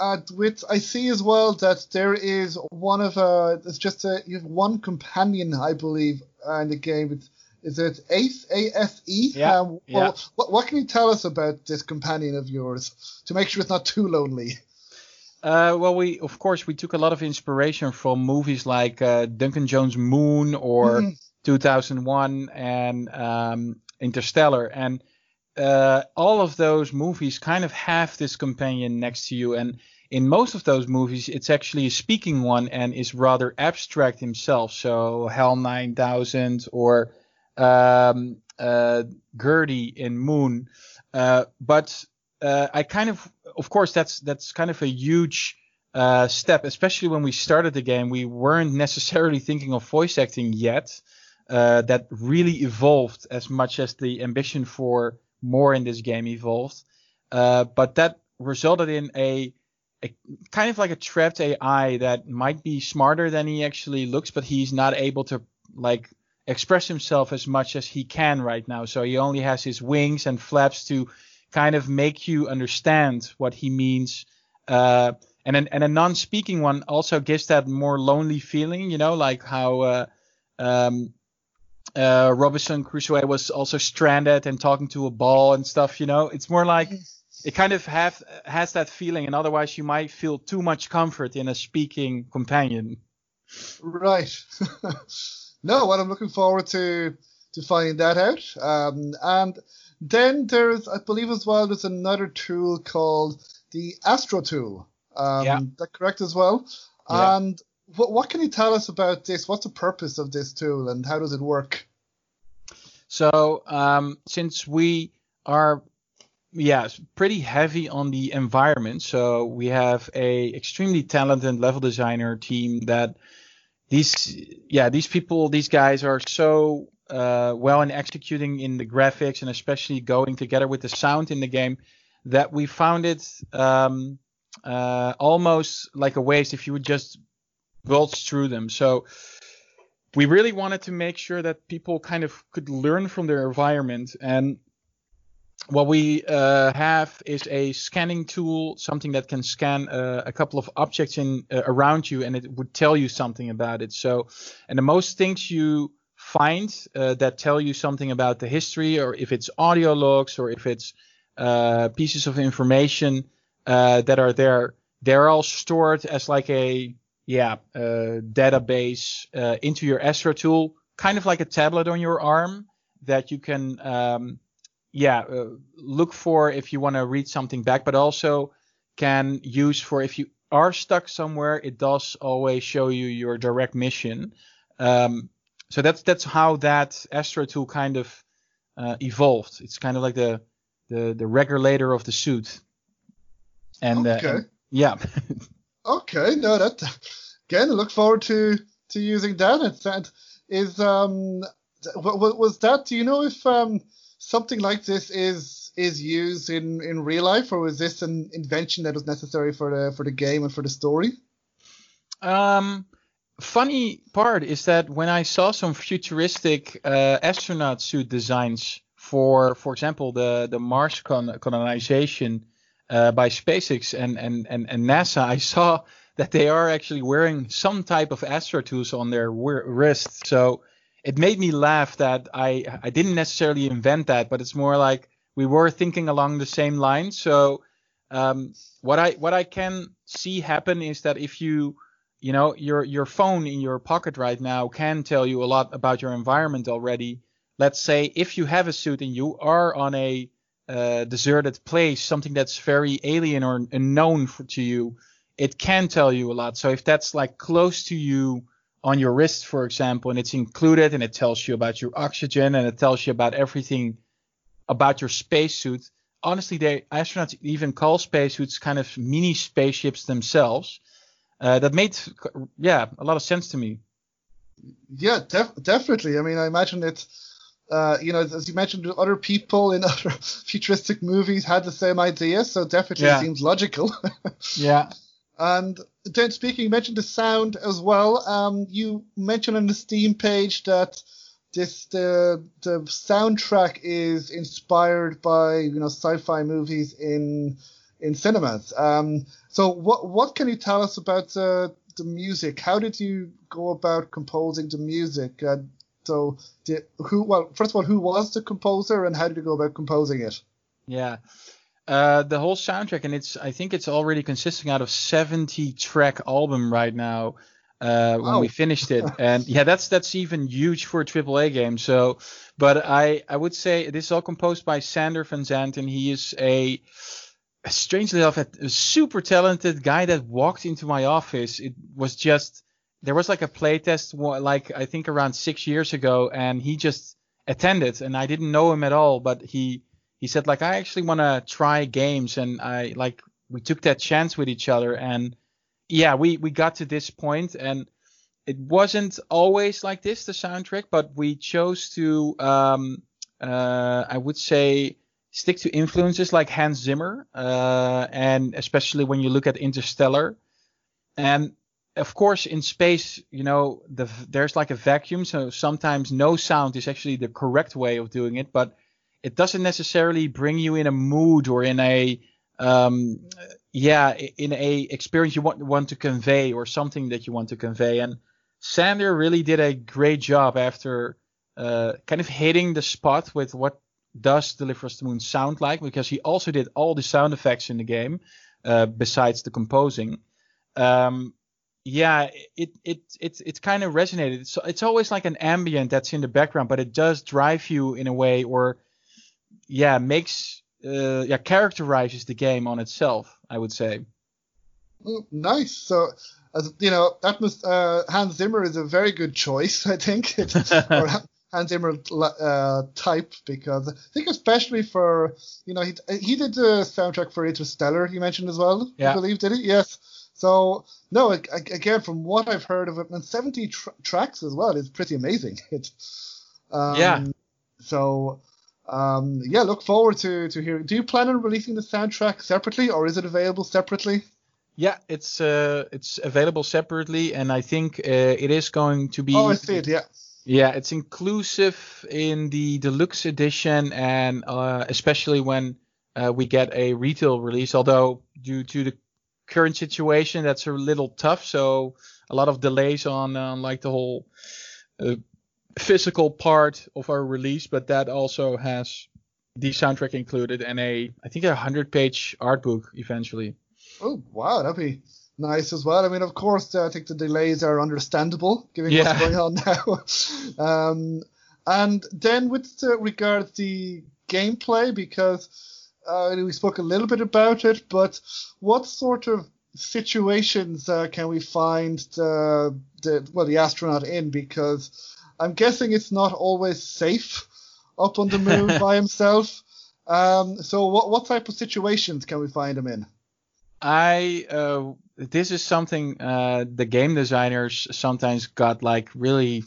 uh, with I see as well that there is one of uh, it's just a you have one companion I believe uh, in the game. It's, is it Ace A S E? Yeah, Um, yeah. what, what can you tell us about this companion of yours to make sure it's not too lonely? Uh, well, we of course we took a lot of inspiration from movies like uh, Duncan Jones' Moon or Mhm. 2001 and um, Interstellar, and uh, all of those movies kind of have this companion next to you. And in most of those movies, it's actually a speaking one and is rather abstract himself. So HAL 9000 or um, uh, GERTY in Moon. Uh, but uh, I kind of, of course, that's that's kind of a huge uh, step, especially when we started the game. We weren't necessarily thinking of voice acting yet. Uh, that really evolved as much as the ambition for more in this game evolved. Uh, but that resulted in a, a kind of like a trapped AI that might be smarter than he actually looks, but he's not able to like express himself as much as he can right now. So he only has his wings and flaps to kind of make you understand what he means. Uh, and an, and a non-speaking one also gives that more lonely feeling, you know, like how uh, um, uh, Robinson Crusoe was also stranded and talking to a ball and stuff. You know, it's more like it kind of have has that feeling, and otherwise you might feel too much comfort in a speaking companion. Right. no, well, I'm looking forward to to finding that out. Um, and then there's, I believe as well, there's another tool called the Astro Tool. Um, Yeah. That correct as well? Yeah. And what what can you tell us about this? What's the purpose of this tool, and how does it work? So um, since we are yeah pretty heavy on the environment, so we have a extremely talented level designer team that these yeah these people these guys are so uh, well in executing in the graphics and especially going together with the sound in the game that we found it um, uh, almost like a waste if you would just bulge through them. So we really wanted to make sure that people kind of could learn from their environment and what we uh, have is a scanning tool something that can scan uh, a couple of objects in uh, around you and it would tell you something about it so and the most things you find uh, that tell you something about the history or if it's audio logs or if it's uh, pieces of information uh, that are there they're all stored as like a yeah, uh, database uh, into your Astro tool, kind of like a tablet on your arm that you can, um, yeah, uh, look for if you want to read something back, but also can use for if you are stuck somewhere. It does always show you your direct mission. Um, so that's that's how that Astro tool kind of uh, evolved. It's kind of like the the the regulator of the suit. And, uh, Okay. and yeah. Okay, no, that again, look forward to to using that. It's that is um wa- wa- was that? Do you know if um something like this is is used in in real life, or was this an invention that was necessary for the for the game and for the story? Um, funny part is that when I saw some futuristic uh, astronaut suit designs for, for example, the the Mars con- colonization uh, by SpaceX and, and and and NASA, I saw that they are actually wearing some type of astro tools on their wrist. So it made me laugh that I I didn't necessarily invent that, but it's more like we were thinking along the same lines. So um, what I what I can see happen is that if you you know your your phone in your pocket right now can tell you a lot about your environment already. Let's say if you have a suit and you are on a uh, deserted place, something that's very alien or unknown for, to you, it can tell you a lot. So if that's like close to you on your wrist, for example, and it's included and it tells you about your oxygen and it tells you about everything about your spacesuit. Honestly, they astronauts even call spacesuits kind of mini spaceships themselves. Uh, that made yeah a lot of sense to me. Yeah, def- definitely. I mean, I imagine it. Uh, you know, as you mentioned, other people in other futuristic movies had the same idea, so definitely Yeah. seems logical. Yeah. And then speaking, you mentioned the sound as well. Um, you mentioned on the Steam page that this the the soundtrack is inspired by you know sci-fi movies in in cinemas. Um, so what what can you tell us about uh, the music? How did you go about composing the music? Uh, so did, who well first of all who was the composer and how did you go about composing it? Yeah. Uh, the whole soundtrack, and it's I think it's already consisting out of 70 track album right now. Uh, when Wow. we finished it, and yeah, that's that's even huge for a AAA game. So, but I I would say this is all composed by Sander van Zanten. He is a strangely enough a super talented guy that walked into my office. It was just there was like a playtest like I think around six years ago, and he just attended, and I didn't know him at all, but he he said like I actually want to try games, and I like we took that chance with each other, and yeah, we we got to this point, and it wasn't always like this the soundtrack, but we chose to um uh I would say stick to influences like Hans Zimmer, uh, and especially when you look at Interstellar, and of course in space you know the there's like a vacuum so sometimes no sound is actually the correct way of doing it but it doesn't necessarily bring you in a mood or in a um yeah in a experience you want want to convey or something that you want to convey. And sander really did a great job after uh kind of hitting the spot with what does deliver us the moon sound like because he also did all the sound effects in the game uh besides the composing. Um yeah, it it it it kind of resonated. So it's always like an ambient that's in the background, but it does drive you in a way, or yeah, makes uh, yeah characterizes the game on itself. I would say. Oh, nice. So, as you know, Atmos, uh, Hans Zimmer is a very good choice, I think. It's, or Hans Zimmer uh, type because I think especially for you know he he did the soundtrack for Interstellar you mentioned as well. Yeah. I believe did he? Yes. So no, again from what I've heard of it, and 70 tr- tracks as well is pretty amazing. It's um, Yeah. So. Um, yeah, look forward to, to hearing. Do you plan on releasing the soundtrack separately, or is it available separately? Yeah, it's uh it's available separately, and I think uh, it is going to be. Oh, I see it. Yeah. Yeah, it's inclusive in the deluxe edition, and uh, especially when uh, we get a retail release. Although due to the current situation, that's a little tough. So a lot of delays on on like the whole uh, physical part of our release, but that also has the soundtrack included and a I think a hundred page art book eventually. Oh wow, that'd be nice as well. I mean, of course, uh, I think the delays are understandable given Yeah. what's going on now. um, and then with uh, regard to the gameplay, because uh, we spoke a little bit about it, but what sort of situations uh, can we find the, the well the astronaut in? Because I'm guessing it's not always safe up on the moon by himself. Um, so what what type of situations can we find him in? I uh, this is something uh, the game designers sometimes got like really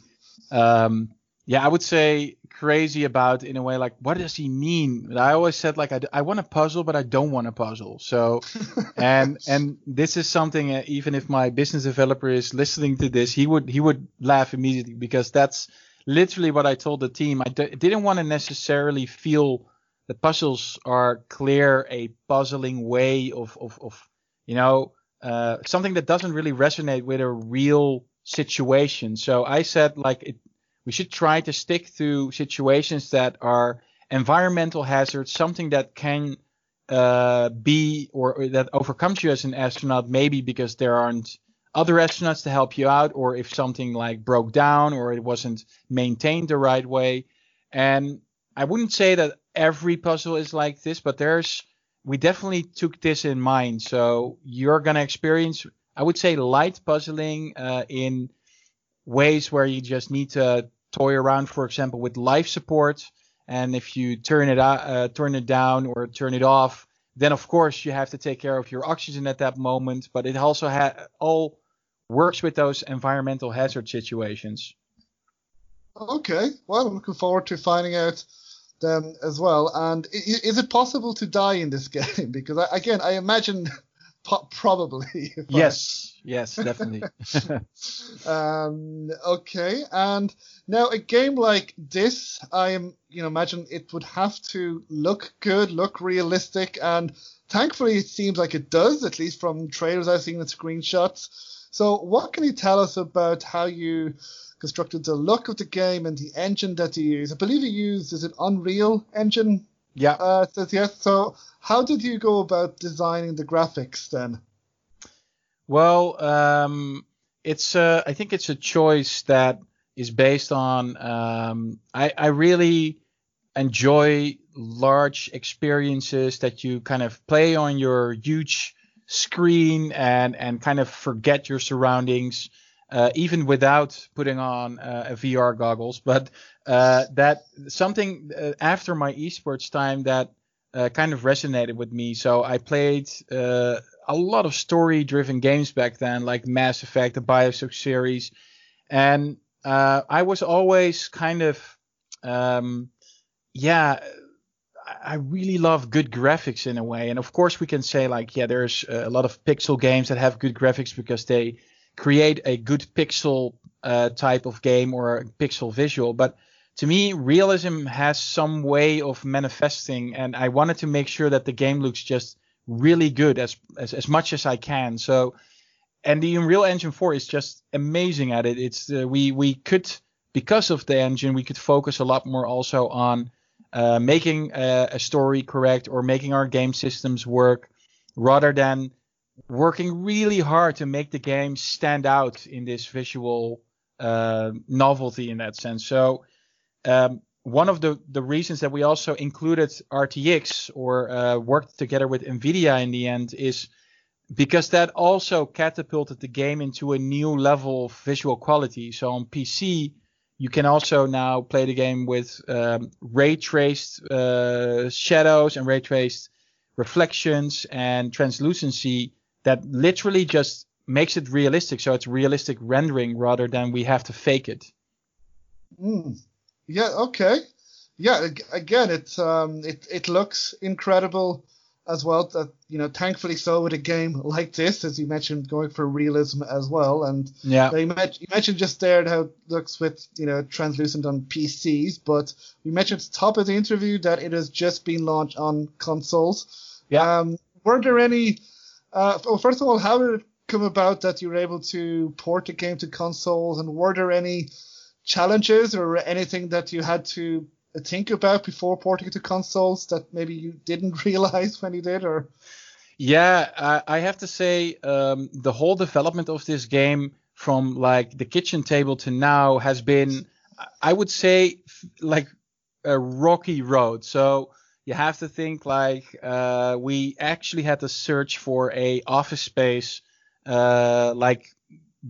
um, yeah I would say crazy about in a way like what does he mean? I always said like I, I want a puzzle but I don't want a puzzle. So and and this is something uh, even if my business developer is listening to this he would he would laugh immediately because that's literally what I told the team. I d- didn't want to necessarily feel the puzzles are clear a puzzling way of of, of you know uh, something that doesn't really resonate with a real situation. So i said like it, we should try to stick to situations that are environmental hazards something that can uh, be or, or that overcomes you as an astronaut maybe because there aren't other astronauts to help you out or if something like broke down or it wasn't maintained the right way and I wouldn't say that every puzzle is like this, but there's we definitely took this in mind. So you're gonna experience, I would say, light puzzling uh, in ways where you just need to toy around, for example, with life support. And if you turn it uh, turn it down or turn it off, then of course you have to take care of your oxygen at that moment. But it also all works with those environmental hazard situations. Okay, well, I'm looking forward to finding out them as well. And is it possible to die in this game? Because I, again, I imagine probably. I- Yes, yes, definitely. um, okay, and now a game like this, I am, you know, imagine it would have to look good, look realistic, and thankfully it seems like it does, at least from trailers I've seen and screenshots. So, what can you tell us about how you constructed the look of the game and the engine that you use? I believe you used is it Unreal Engine? Yeah. Uh, says yes. So, how did you go about designing the graphics then? Well, um, it's uh, I think it's a choice that is based on um, I, I really enjoy large experiences that you kind of play on your huge screen and and kind of forget your surroundings uh, even without putting on uh, a VR goggles. But uh, that something uh, after my esports time that uh, kind of resonated with me. So I played uh, a lot of story-driven games back then, like Mass Effect, the Bioshock series, and uh, I was always kind of, um, yeah, I really love good graphics in a way. And of course, we can say like, yeah, there's a lot of pixel games that have good graphics because they create a good pixel uh, type of game or a pixel visual. But to me, realism has some way of manifesting, and I wanted to make sure that the game looks just really good as as, as much as I can. So, and the Unreal Engine 4 is just amazing at it. It's uh, we we could because of the engine we could focus a lot more also on uh, making a, a story correct or making our game systems work rather than working really hard to make the game stand out in this visual uh, novelty in that sense. So um, one of the, the reasons that we also included RTX or uh, worked together with NVIDIA in the end is because that also catapulted the game into a new level of visual quality. So on PC, you can also now play the game with um, ray traced uh, shadows and ray traced reflections and translucency that literally just makes it realistic. So it's realistic rendering rather than we have to fake it. Mm. Yeah. Okay. Yeah. Again, it um it it looks incredible as well. That you know, thankfully so with a game like this, as you mentioned, going for realism as well. And Yeah. you, met, you mentioned just there how it looks with you know translucent on PCs, but we mentioned at the top of the interview that it has just been launched on consoles. Yeah. Um, were there any? Uh, well, first of all, how did it come about that you were able to port the game to consoles, and were there any challenges or anything that you had to think about before porting to consoles that maybe you didn't realize when you did, or? Yeah, I, I have to say um, the whole development of this game from like the kitchen table to now has been, I would say, like a rocky road. So you have to think like uh, we actually had to search for a office space, uh, like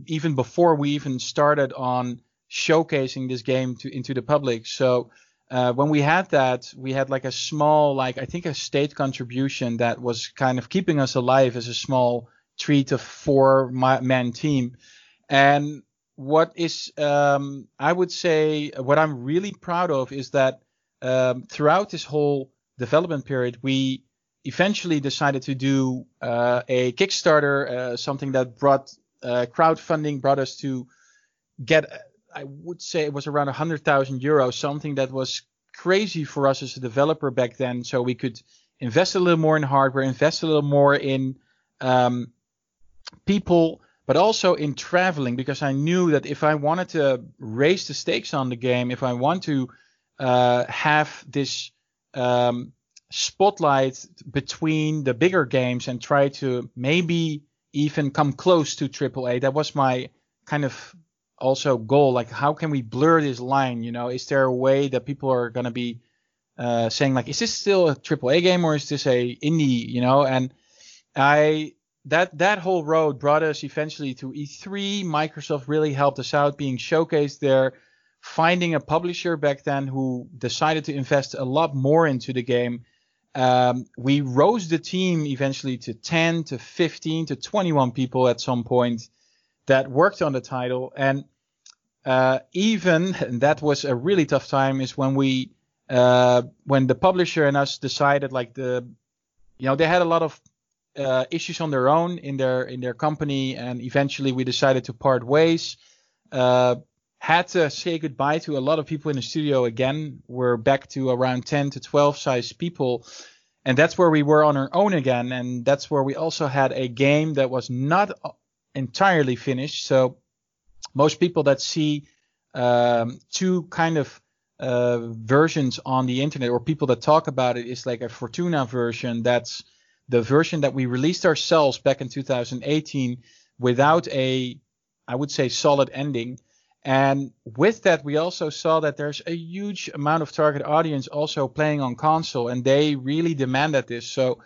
even before we even started on showcasing this game to into the public. So uh, when we had that, we had like a small, like I think a state contribution that was kind of keeping us alive as a small three to four man team. And what is, um, I would say, what I'm really proud of is that um, throughout this whole development period, we eventually decided to do uh, a Kickstarter, uh, something that brought uh, crowdfunding, brought us to get I would say it was around 100,000 euros, something that was crazy for us as a developer back then. So we could invest a little more in hardware, invest a little more in um, people, but also in traveling because I knew that if I wanted to raise the stakes on the game, if I want to uh, have this um, spotlight between the bigger games and try to maybe even come close to AAA, that was my kind of also goal like how can we blur this line you know? Is there a way that people are going to be uh, saying like is this still a triple a game or is this a indie? You know? And i that that whole road brought us eventually to e3 microsoft really helped us out being showcased there. Finding a publisher back then who decided to invest a lot more into the game um, we rose the team eventually to 10 to 15 to 21 people at some point that worked on the title. And uh, even and that was a really tough time is when we uh, when the publisher and us decided like the you know they had a lot of uh, issues on their own in their in their company, and eventually we decided to part ways. Uh, had to say goodbye to a lot of people in the studio again. We're back to around 10 to 12 size people. And that's where we were on our own again. And that's where we also had a game that was not entirely finished. So most people that see um, two kind of uh, versions on the internet or people that talk about it is like a Fortuna version. That's the version that we released ourselves back in 2018 without a, I would say, solid ending. And with that, we also saw that there's a huge amount of target audience also playing on console, and they really demanded this. So,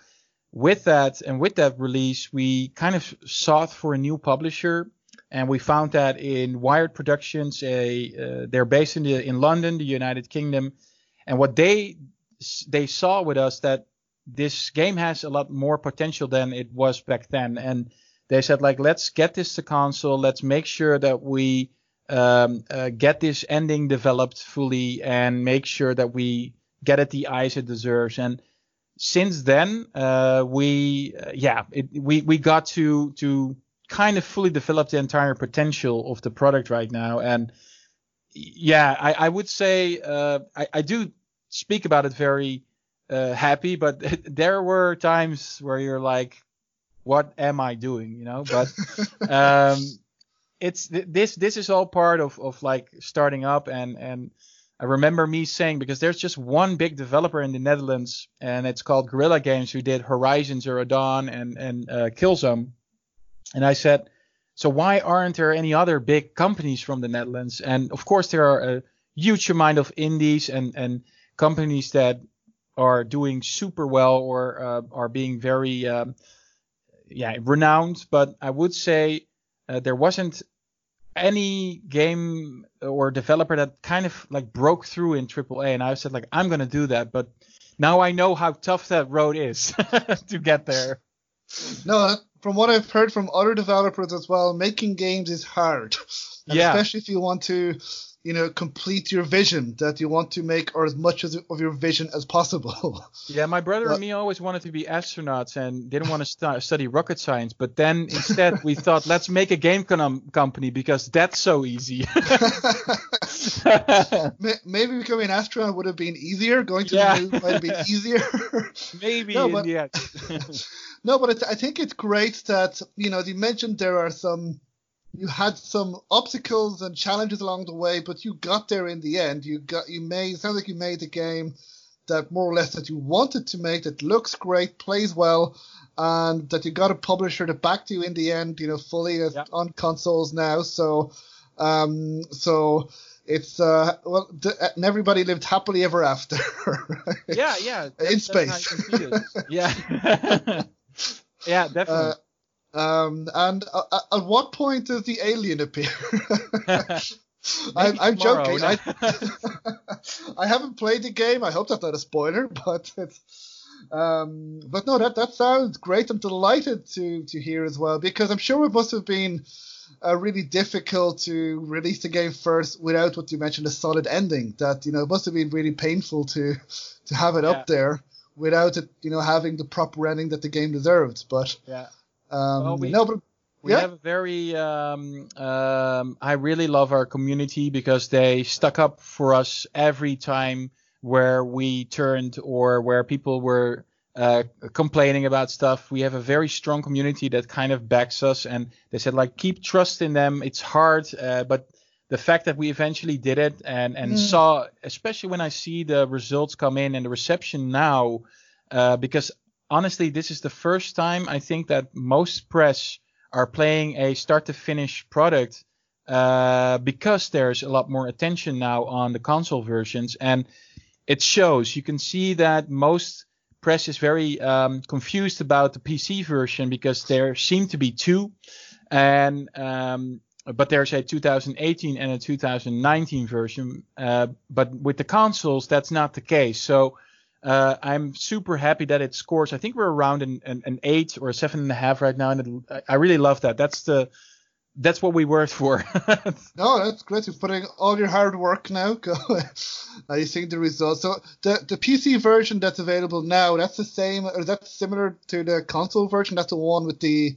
with that and with that release, we kind of sought for a new publisher, and we found that in Wired Productions. A, uh, they're based in the, in London, the United Kingdom, and what they they saw with us that this game has a lot more potential than it was back then, and they said like, let's get this to console, let's make sure that we um, uh, get this ending developed fully and make sure that we get it the eyes it deserves. And since then, uh, we uh, yeah, it, we we got to to kind of fully develop the entire potential of the product right now. And yeah, I, I would say uh, I, I do speak about it very uh, happy, but there were times where you're like, what am I doing? You know, but um, it's this this is all part of of like starting up and and I remember me saying because there's just one big developer in the Netherlands and it's called Guerrilla Games who did Horizon Zero Dawn and and uh, Killzone, and I said, so why aren't there any other big companies from the Netherlands? And of course there are a huge amount of indies and and companies that are doing super well or uh, are being very um, yeah renowned, but I would say uh, there wasn't any game or developer that kind of like broke through in AAA, and I said like I'm gonna do that, but now I know how tough that road is to get there. No, from what I've heard from other developers as well, making games is hard. And yeah. Especially if you want to you know, complete your vision that you want to make, or as much as, of your vision as possible. Yeah, my brother but, and me always wanted to be astronauts and didn't want to st- study rocket science. But then instead we thought, let's make a game com- company because that's so easy. Maybe becoming an astronaut would have been easier. Going to yeah. the moon might have been easier. Maybe, no, but, yeah. no, but I think it's great that you know, as you mentioned, there are some you had some obstacles and challenges along the way, but you got there in the end. You got you made sounds like you made the game that more or less that you wanted to make that looks great, plays well, and that you got a publisher to back you in the end, you know, fully yeah. on consoles now. So um so it's uh well th- and everybody lived happily ever after. yeah, yeah. in space. yeah. yeah, definitely. Uh, um, and uh, at what point does the alien appear? I'm, I'm joking. I, I haven't played the game. I hope that's not a spoiler, but it's. Um, but no, that that sounds great. I'm delighted to to hear as well because I'm sure it must have been uh, really difficult to release the game first without what you mentioned a solid ending. That you know it must have been really painful to to have it yeah. up there without it, you know, having the proper ending that the game deserved. But yeah. Um, well, we, no, but, we have a very. Um, um, I really love our community because they stuck up for us every time where we turned or where people were uh, complaining about stuff. We have a very strong community that kind of backs us, and they said like keep trust in them. It's hard, uh, but the fact that we eventually did it and and mm. saw, especially when I see the results come in and the reception now, uh, because honestly, this is the first time I think that most press are playing a start to finish product uh, because there's a lot more attention now on the console versions, and it shows. You can see that most press is very um, confused about the PC version because there seem to be two, and um, but there's a 2018 and a 2019 version. Uh, but with the consoles, that's not the case. So uh, I'm super happy that it scores. I think we're around an, an, an, eight or a seven and a half right now, and it, I really love that. That's the that's what we worked for. no, that's great. You're putting all your hard work now. Are you seeing the results? So the the PC version that's available now, that's the same, or that's similar to the console version. That's the one with the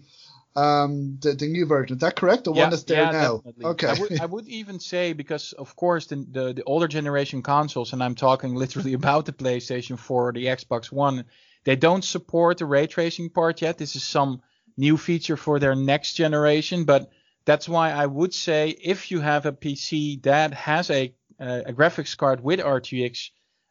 um the, the new version. Is that correct? The yeah, one that's there yeah, now. definitely. Okay. I would, I would even say because of course the, the the older generation consoles, and I'm talking literally about the PlayStation 4, the Xbox One, they don't support the ray tracing part yet. This is some new feature for their next generation, but that's why I would say if you have a PC that has a uh, a graphics card with RTX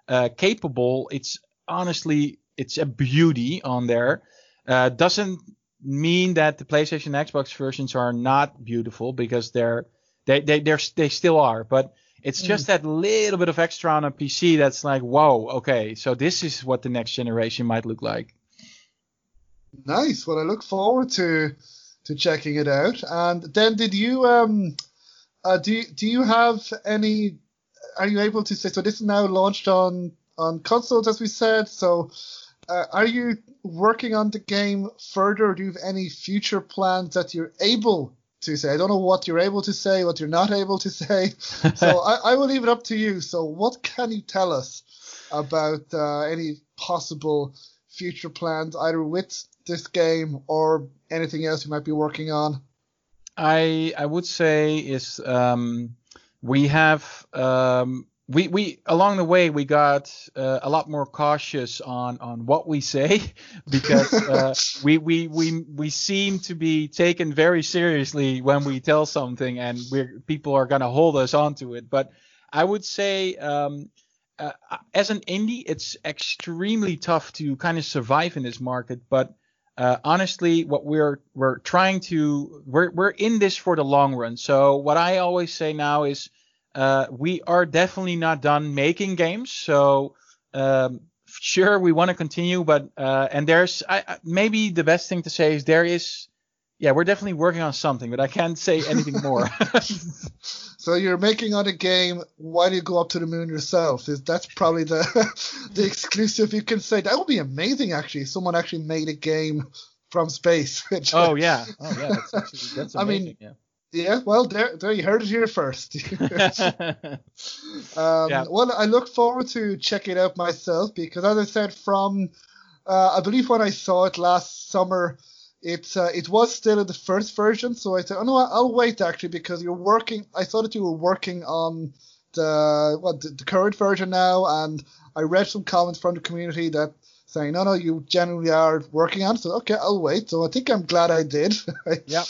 uh, capable, it's honestly it's a beauty on there. Uh, doesn't mean that the PlayStation and Xbox versions are not beautiful because they're they they they're, they still are, but it's just that little bit of extra on a PC that's like, whoa, okay, so this is what the next generation might look like. Nice. Well, I look forward to to checking it out. And then, did you um uh, do you, do you have any? Are you able to say so? This is now launched on on consoles, as we said. So, uh, are you working on the game further? Do you have any future plans that you're able to say? I don't know what you're able to say, what you're not able to say. So I, I will leave it up to you. So, what can you tell us about uh, any possible future plans, either with this game or anything else you might be working on? I I would say is um, we have um, we we along the way we got uh, a lot more cautious on on what we say because uh, we we we we seem to be taken very seriously when we tell something and we're people are gonna hold us onto it. But I would say um, uh, as an indie, it's extremely tough to kind of survive in this market, but uh, honestly, what we're we're trying to we're we're in this for the long run. So what I always say now is uh, we are definitely not done making games. So um, sure we want to continue, but uh, and there's I, maybe the best thing to say is there is yeah we're definitely working on something, but I can't say anything more. so you're making on a game Why do you go up to the moon yourself. Is that's probably the the exclusive you can say. That would be amazing actually. Someone actually made a game from space. Oh yeah, oh yeah, that's, actually, that's amazing. I mean, yeah. Yeah, well, there, there you heard it here first. um, Yeah. Well, I look forward to checking it out myself because, as I said, from uh, I believe when I saw it last summer, it uh, it was still in the first version. So I said, oh no, I'll wait actually because you're working. I thought that you were working on the what the, the current version now, and I read some comments from the community that saying, no, no, you genuinely are working on. it. So okay, I'll wait. So I think I'm glad I did. Yeah.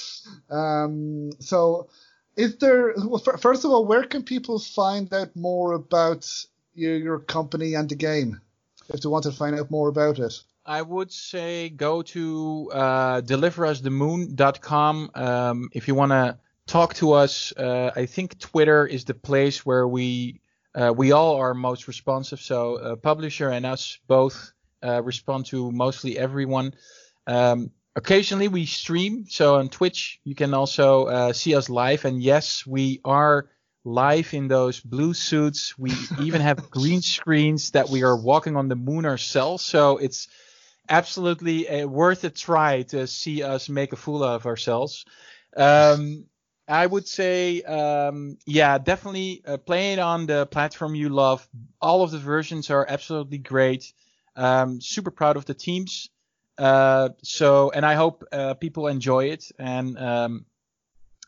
Um, so, is there, well, first of all, where can people find out more about your, your company and the game if they want to find out more about it? I would say go to uh, deliverusthemoon.com um, if you want to talk to us. Uh, I think Twitter is the place where we uh, we all are most responsive. So uh, publisher and us both uh, respond to mostly everyone. Um, occasionally we stream, so on Twitch you can also uh, see us live. And yes, we are live in those blue suits. We even have green screens that we are walking on the moon ourselves. So it's absolutely uh, worth a try to see us make a fool of ourselves. Um, I would say, um, yeah, definitely uh, play it on the platform you love. All of the versions are absolutely great. Um, super proud of the teams. Uh, so, and I hope uh, people enjoy it. And um,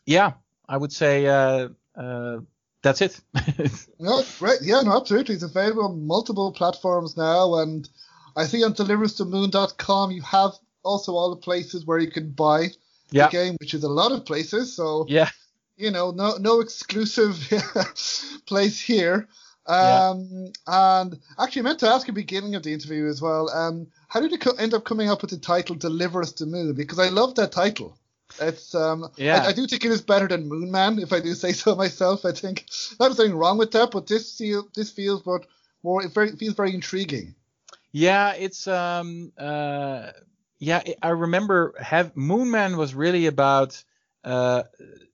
yeah, I would say uh, uh, that's it. No, right. Yeah, no, absolutely. It's available on multiple platforms now. And I see on deliversthemoon.com you have also all the places where you can buy yeah, the game, which is a lot of places. So, yeah. you know, no no exclusive place here. Yeah. Um, and actually, I meant to ask at the beginning of the interview as well. Um, how did you co- end up coming up with the title "Deliver Us the Moon"? Because I love that title. It's um, Yeah. I, I do think it is better than Moon Man, if I do say so myself. I think not nothing wrong with that, but this feel, this feels but more it very feels very intriguing. Yeah, it's um uh yeah, I- I remember have Moon Man was really about uh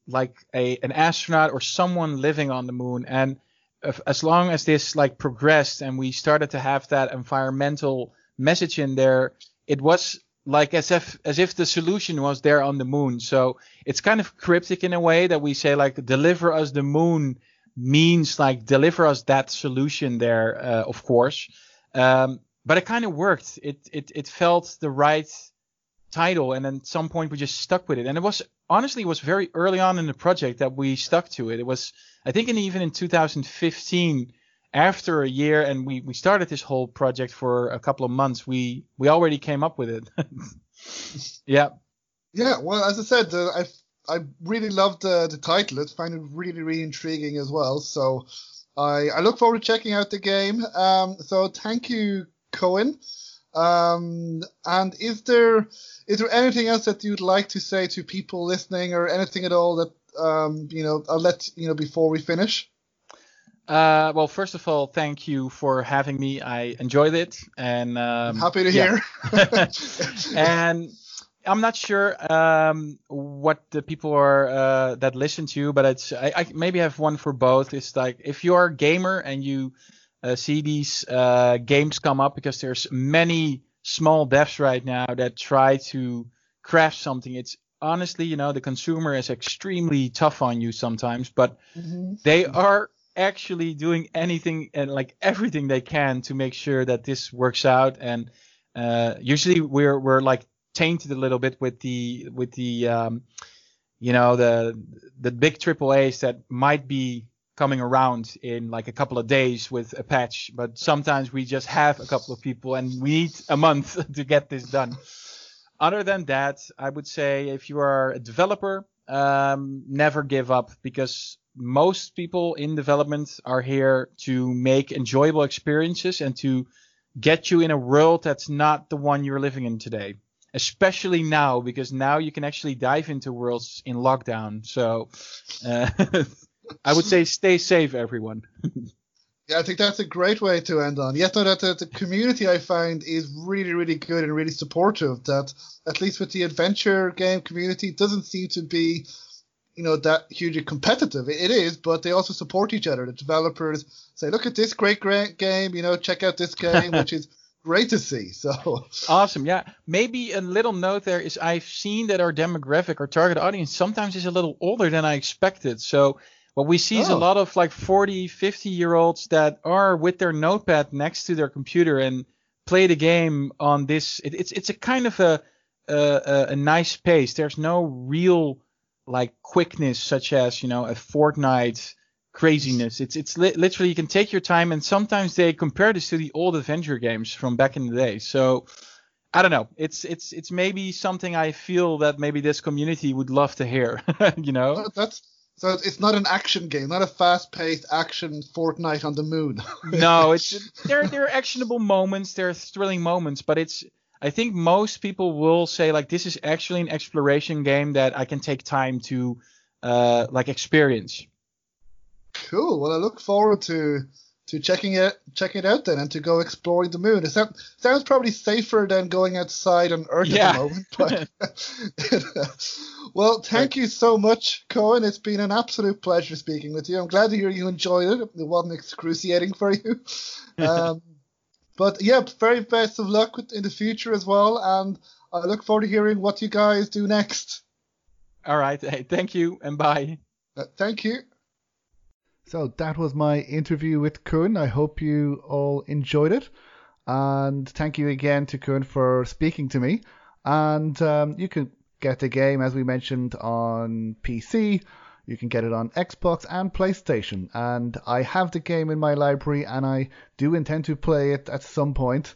like a an astronaut or someone living on the moon and if, as long as this like progressed and we started to have that environmental message in there, it was like as if as if the solution was there on the moon. So it's kind of cryptic in a way that we say like deliver us the moon means like deliver us that solution there, uh, of course. Um, but it kind of worked. It it it felt the right title, and at some point we just stuck with it. And it was honestly it was very early on in the project that we stuck to it. It was I think in, even in 2015 after a year and we, we started this whole project for a couple of months, we, we already came up with it. yeah. Yeah. Well, as I said, uh, I, I really loved uh, the title. I find it really, really intriguing as well. So I, I look forward to checking out the game. Um, so thank you, Koen. Um, and is there, is there anything else that you'd like to say to people listening or anything at all that, um, you know, I'll let, you know, before we finish? Uh, well, first of all, thank you for having me. I enjoyed it, and um, happy to yeah. hear. and I'm not sure um, what the people are uh, that listen to you, but it's I, I, maybe have one for both. It's like if you're a gamer and you uh, see these uh, games come up because there's many small devs right now that try to craft something. It's honestly, you know, the consumer is extremely tough on you sometimes, but mm-hmm. they are actually doing anything and like everything they can to make sure that this works out. And uh, usually we're we're like tainted a little bit with the with the um, you know the the big triple A's that might be coming around in like a couple of days with a patch, but sometimes we just have a couple of people and we need a month to get this done. Other than that, I would say if you are a developer, um, never give up because most people in development are here to make enjoyable experiences and to get you in a world that's not the one you're living in today. Especially now, because now you can actually dive into worlds in lockdown. So uh, I would say stay safe, everyone. yeah, I think that's a great way to end on. Yes, no, that the, the community I find is really, really good and really supportive. That at least with the adventure game community, doesn't seem to be you know that hugely competitive. It is, but they also support each other. The developers say, "Look at this great, great game! You know, check out this game," which is great to see. So awesome, yeah. Maybe a little note there is I've seen that our demographic, our target audience, sometimes is a little older than I expected. So what we see oh. is a oh. lot of like 40, 50 year olds that are with their notepad next to their computer and play the game on this. It, it's it's a kind of a, a a nice pace. There's no real like quickness such as you know a Fortnite craziness. It's it's li- literally you can take your time and sometimes they compare this to the old adventure games from back in the day. So I don't know. It's it's it's maybe something I feel that maybe this community would love to hear. you know. That's so it's not an action game, not a fast-paced action Fortnite on the moon. no, it's there. There are actionable moments, there are thrilling moments, but it's I think most people will say like this is actually an exploration game that I can take time to uh, like experience. Cool. Well, I look forward to to checking it checking it out then and to go exploring the moon. It sound, sounds probably safer than going outside on Earth yeah. at the moment. But well, thank you so much, Koen. It's been an absolute pleasure speaking with you. I'm glad to hear you enjoyed it. It wasn't excruciating for you. Um, but yeah, very best of luck with, in the future as well, and I look forward to hearing what you guys do next. All right. Hey, thank you and bye. Uh, thank you. So that was my interview with Koen. I hope you all enjoyed it. And thank you again to Koen for speaking to me. And um, you can get the game, as we mentioned, on PC, you can get it on Xbox and PlayStation. And I have the game in my library and I do intend to play it at some point.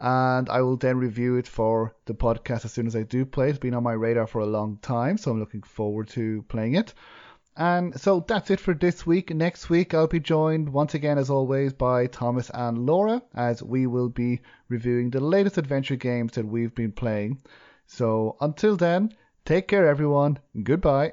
And I will then review it for the podcast as soon as I do play it. It's been on my radar for a long time, so I'm looking forward to playing it. And so that's it for this week. Next week, I'll be joined once again, as always, by Thomas and Laura, as we will be reviewing the latest adventure games that we've been playing. So until then, take care, everyone. Goodbye.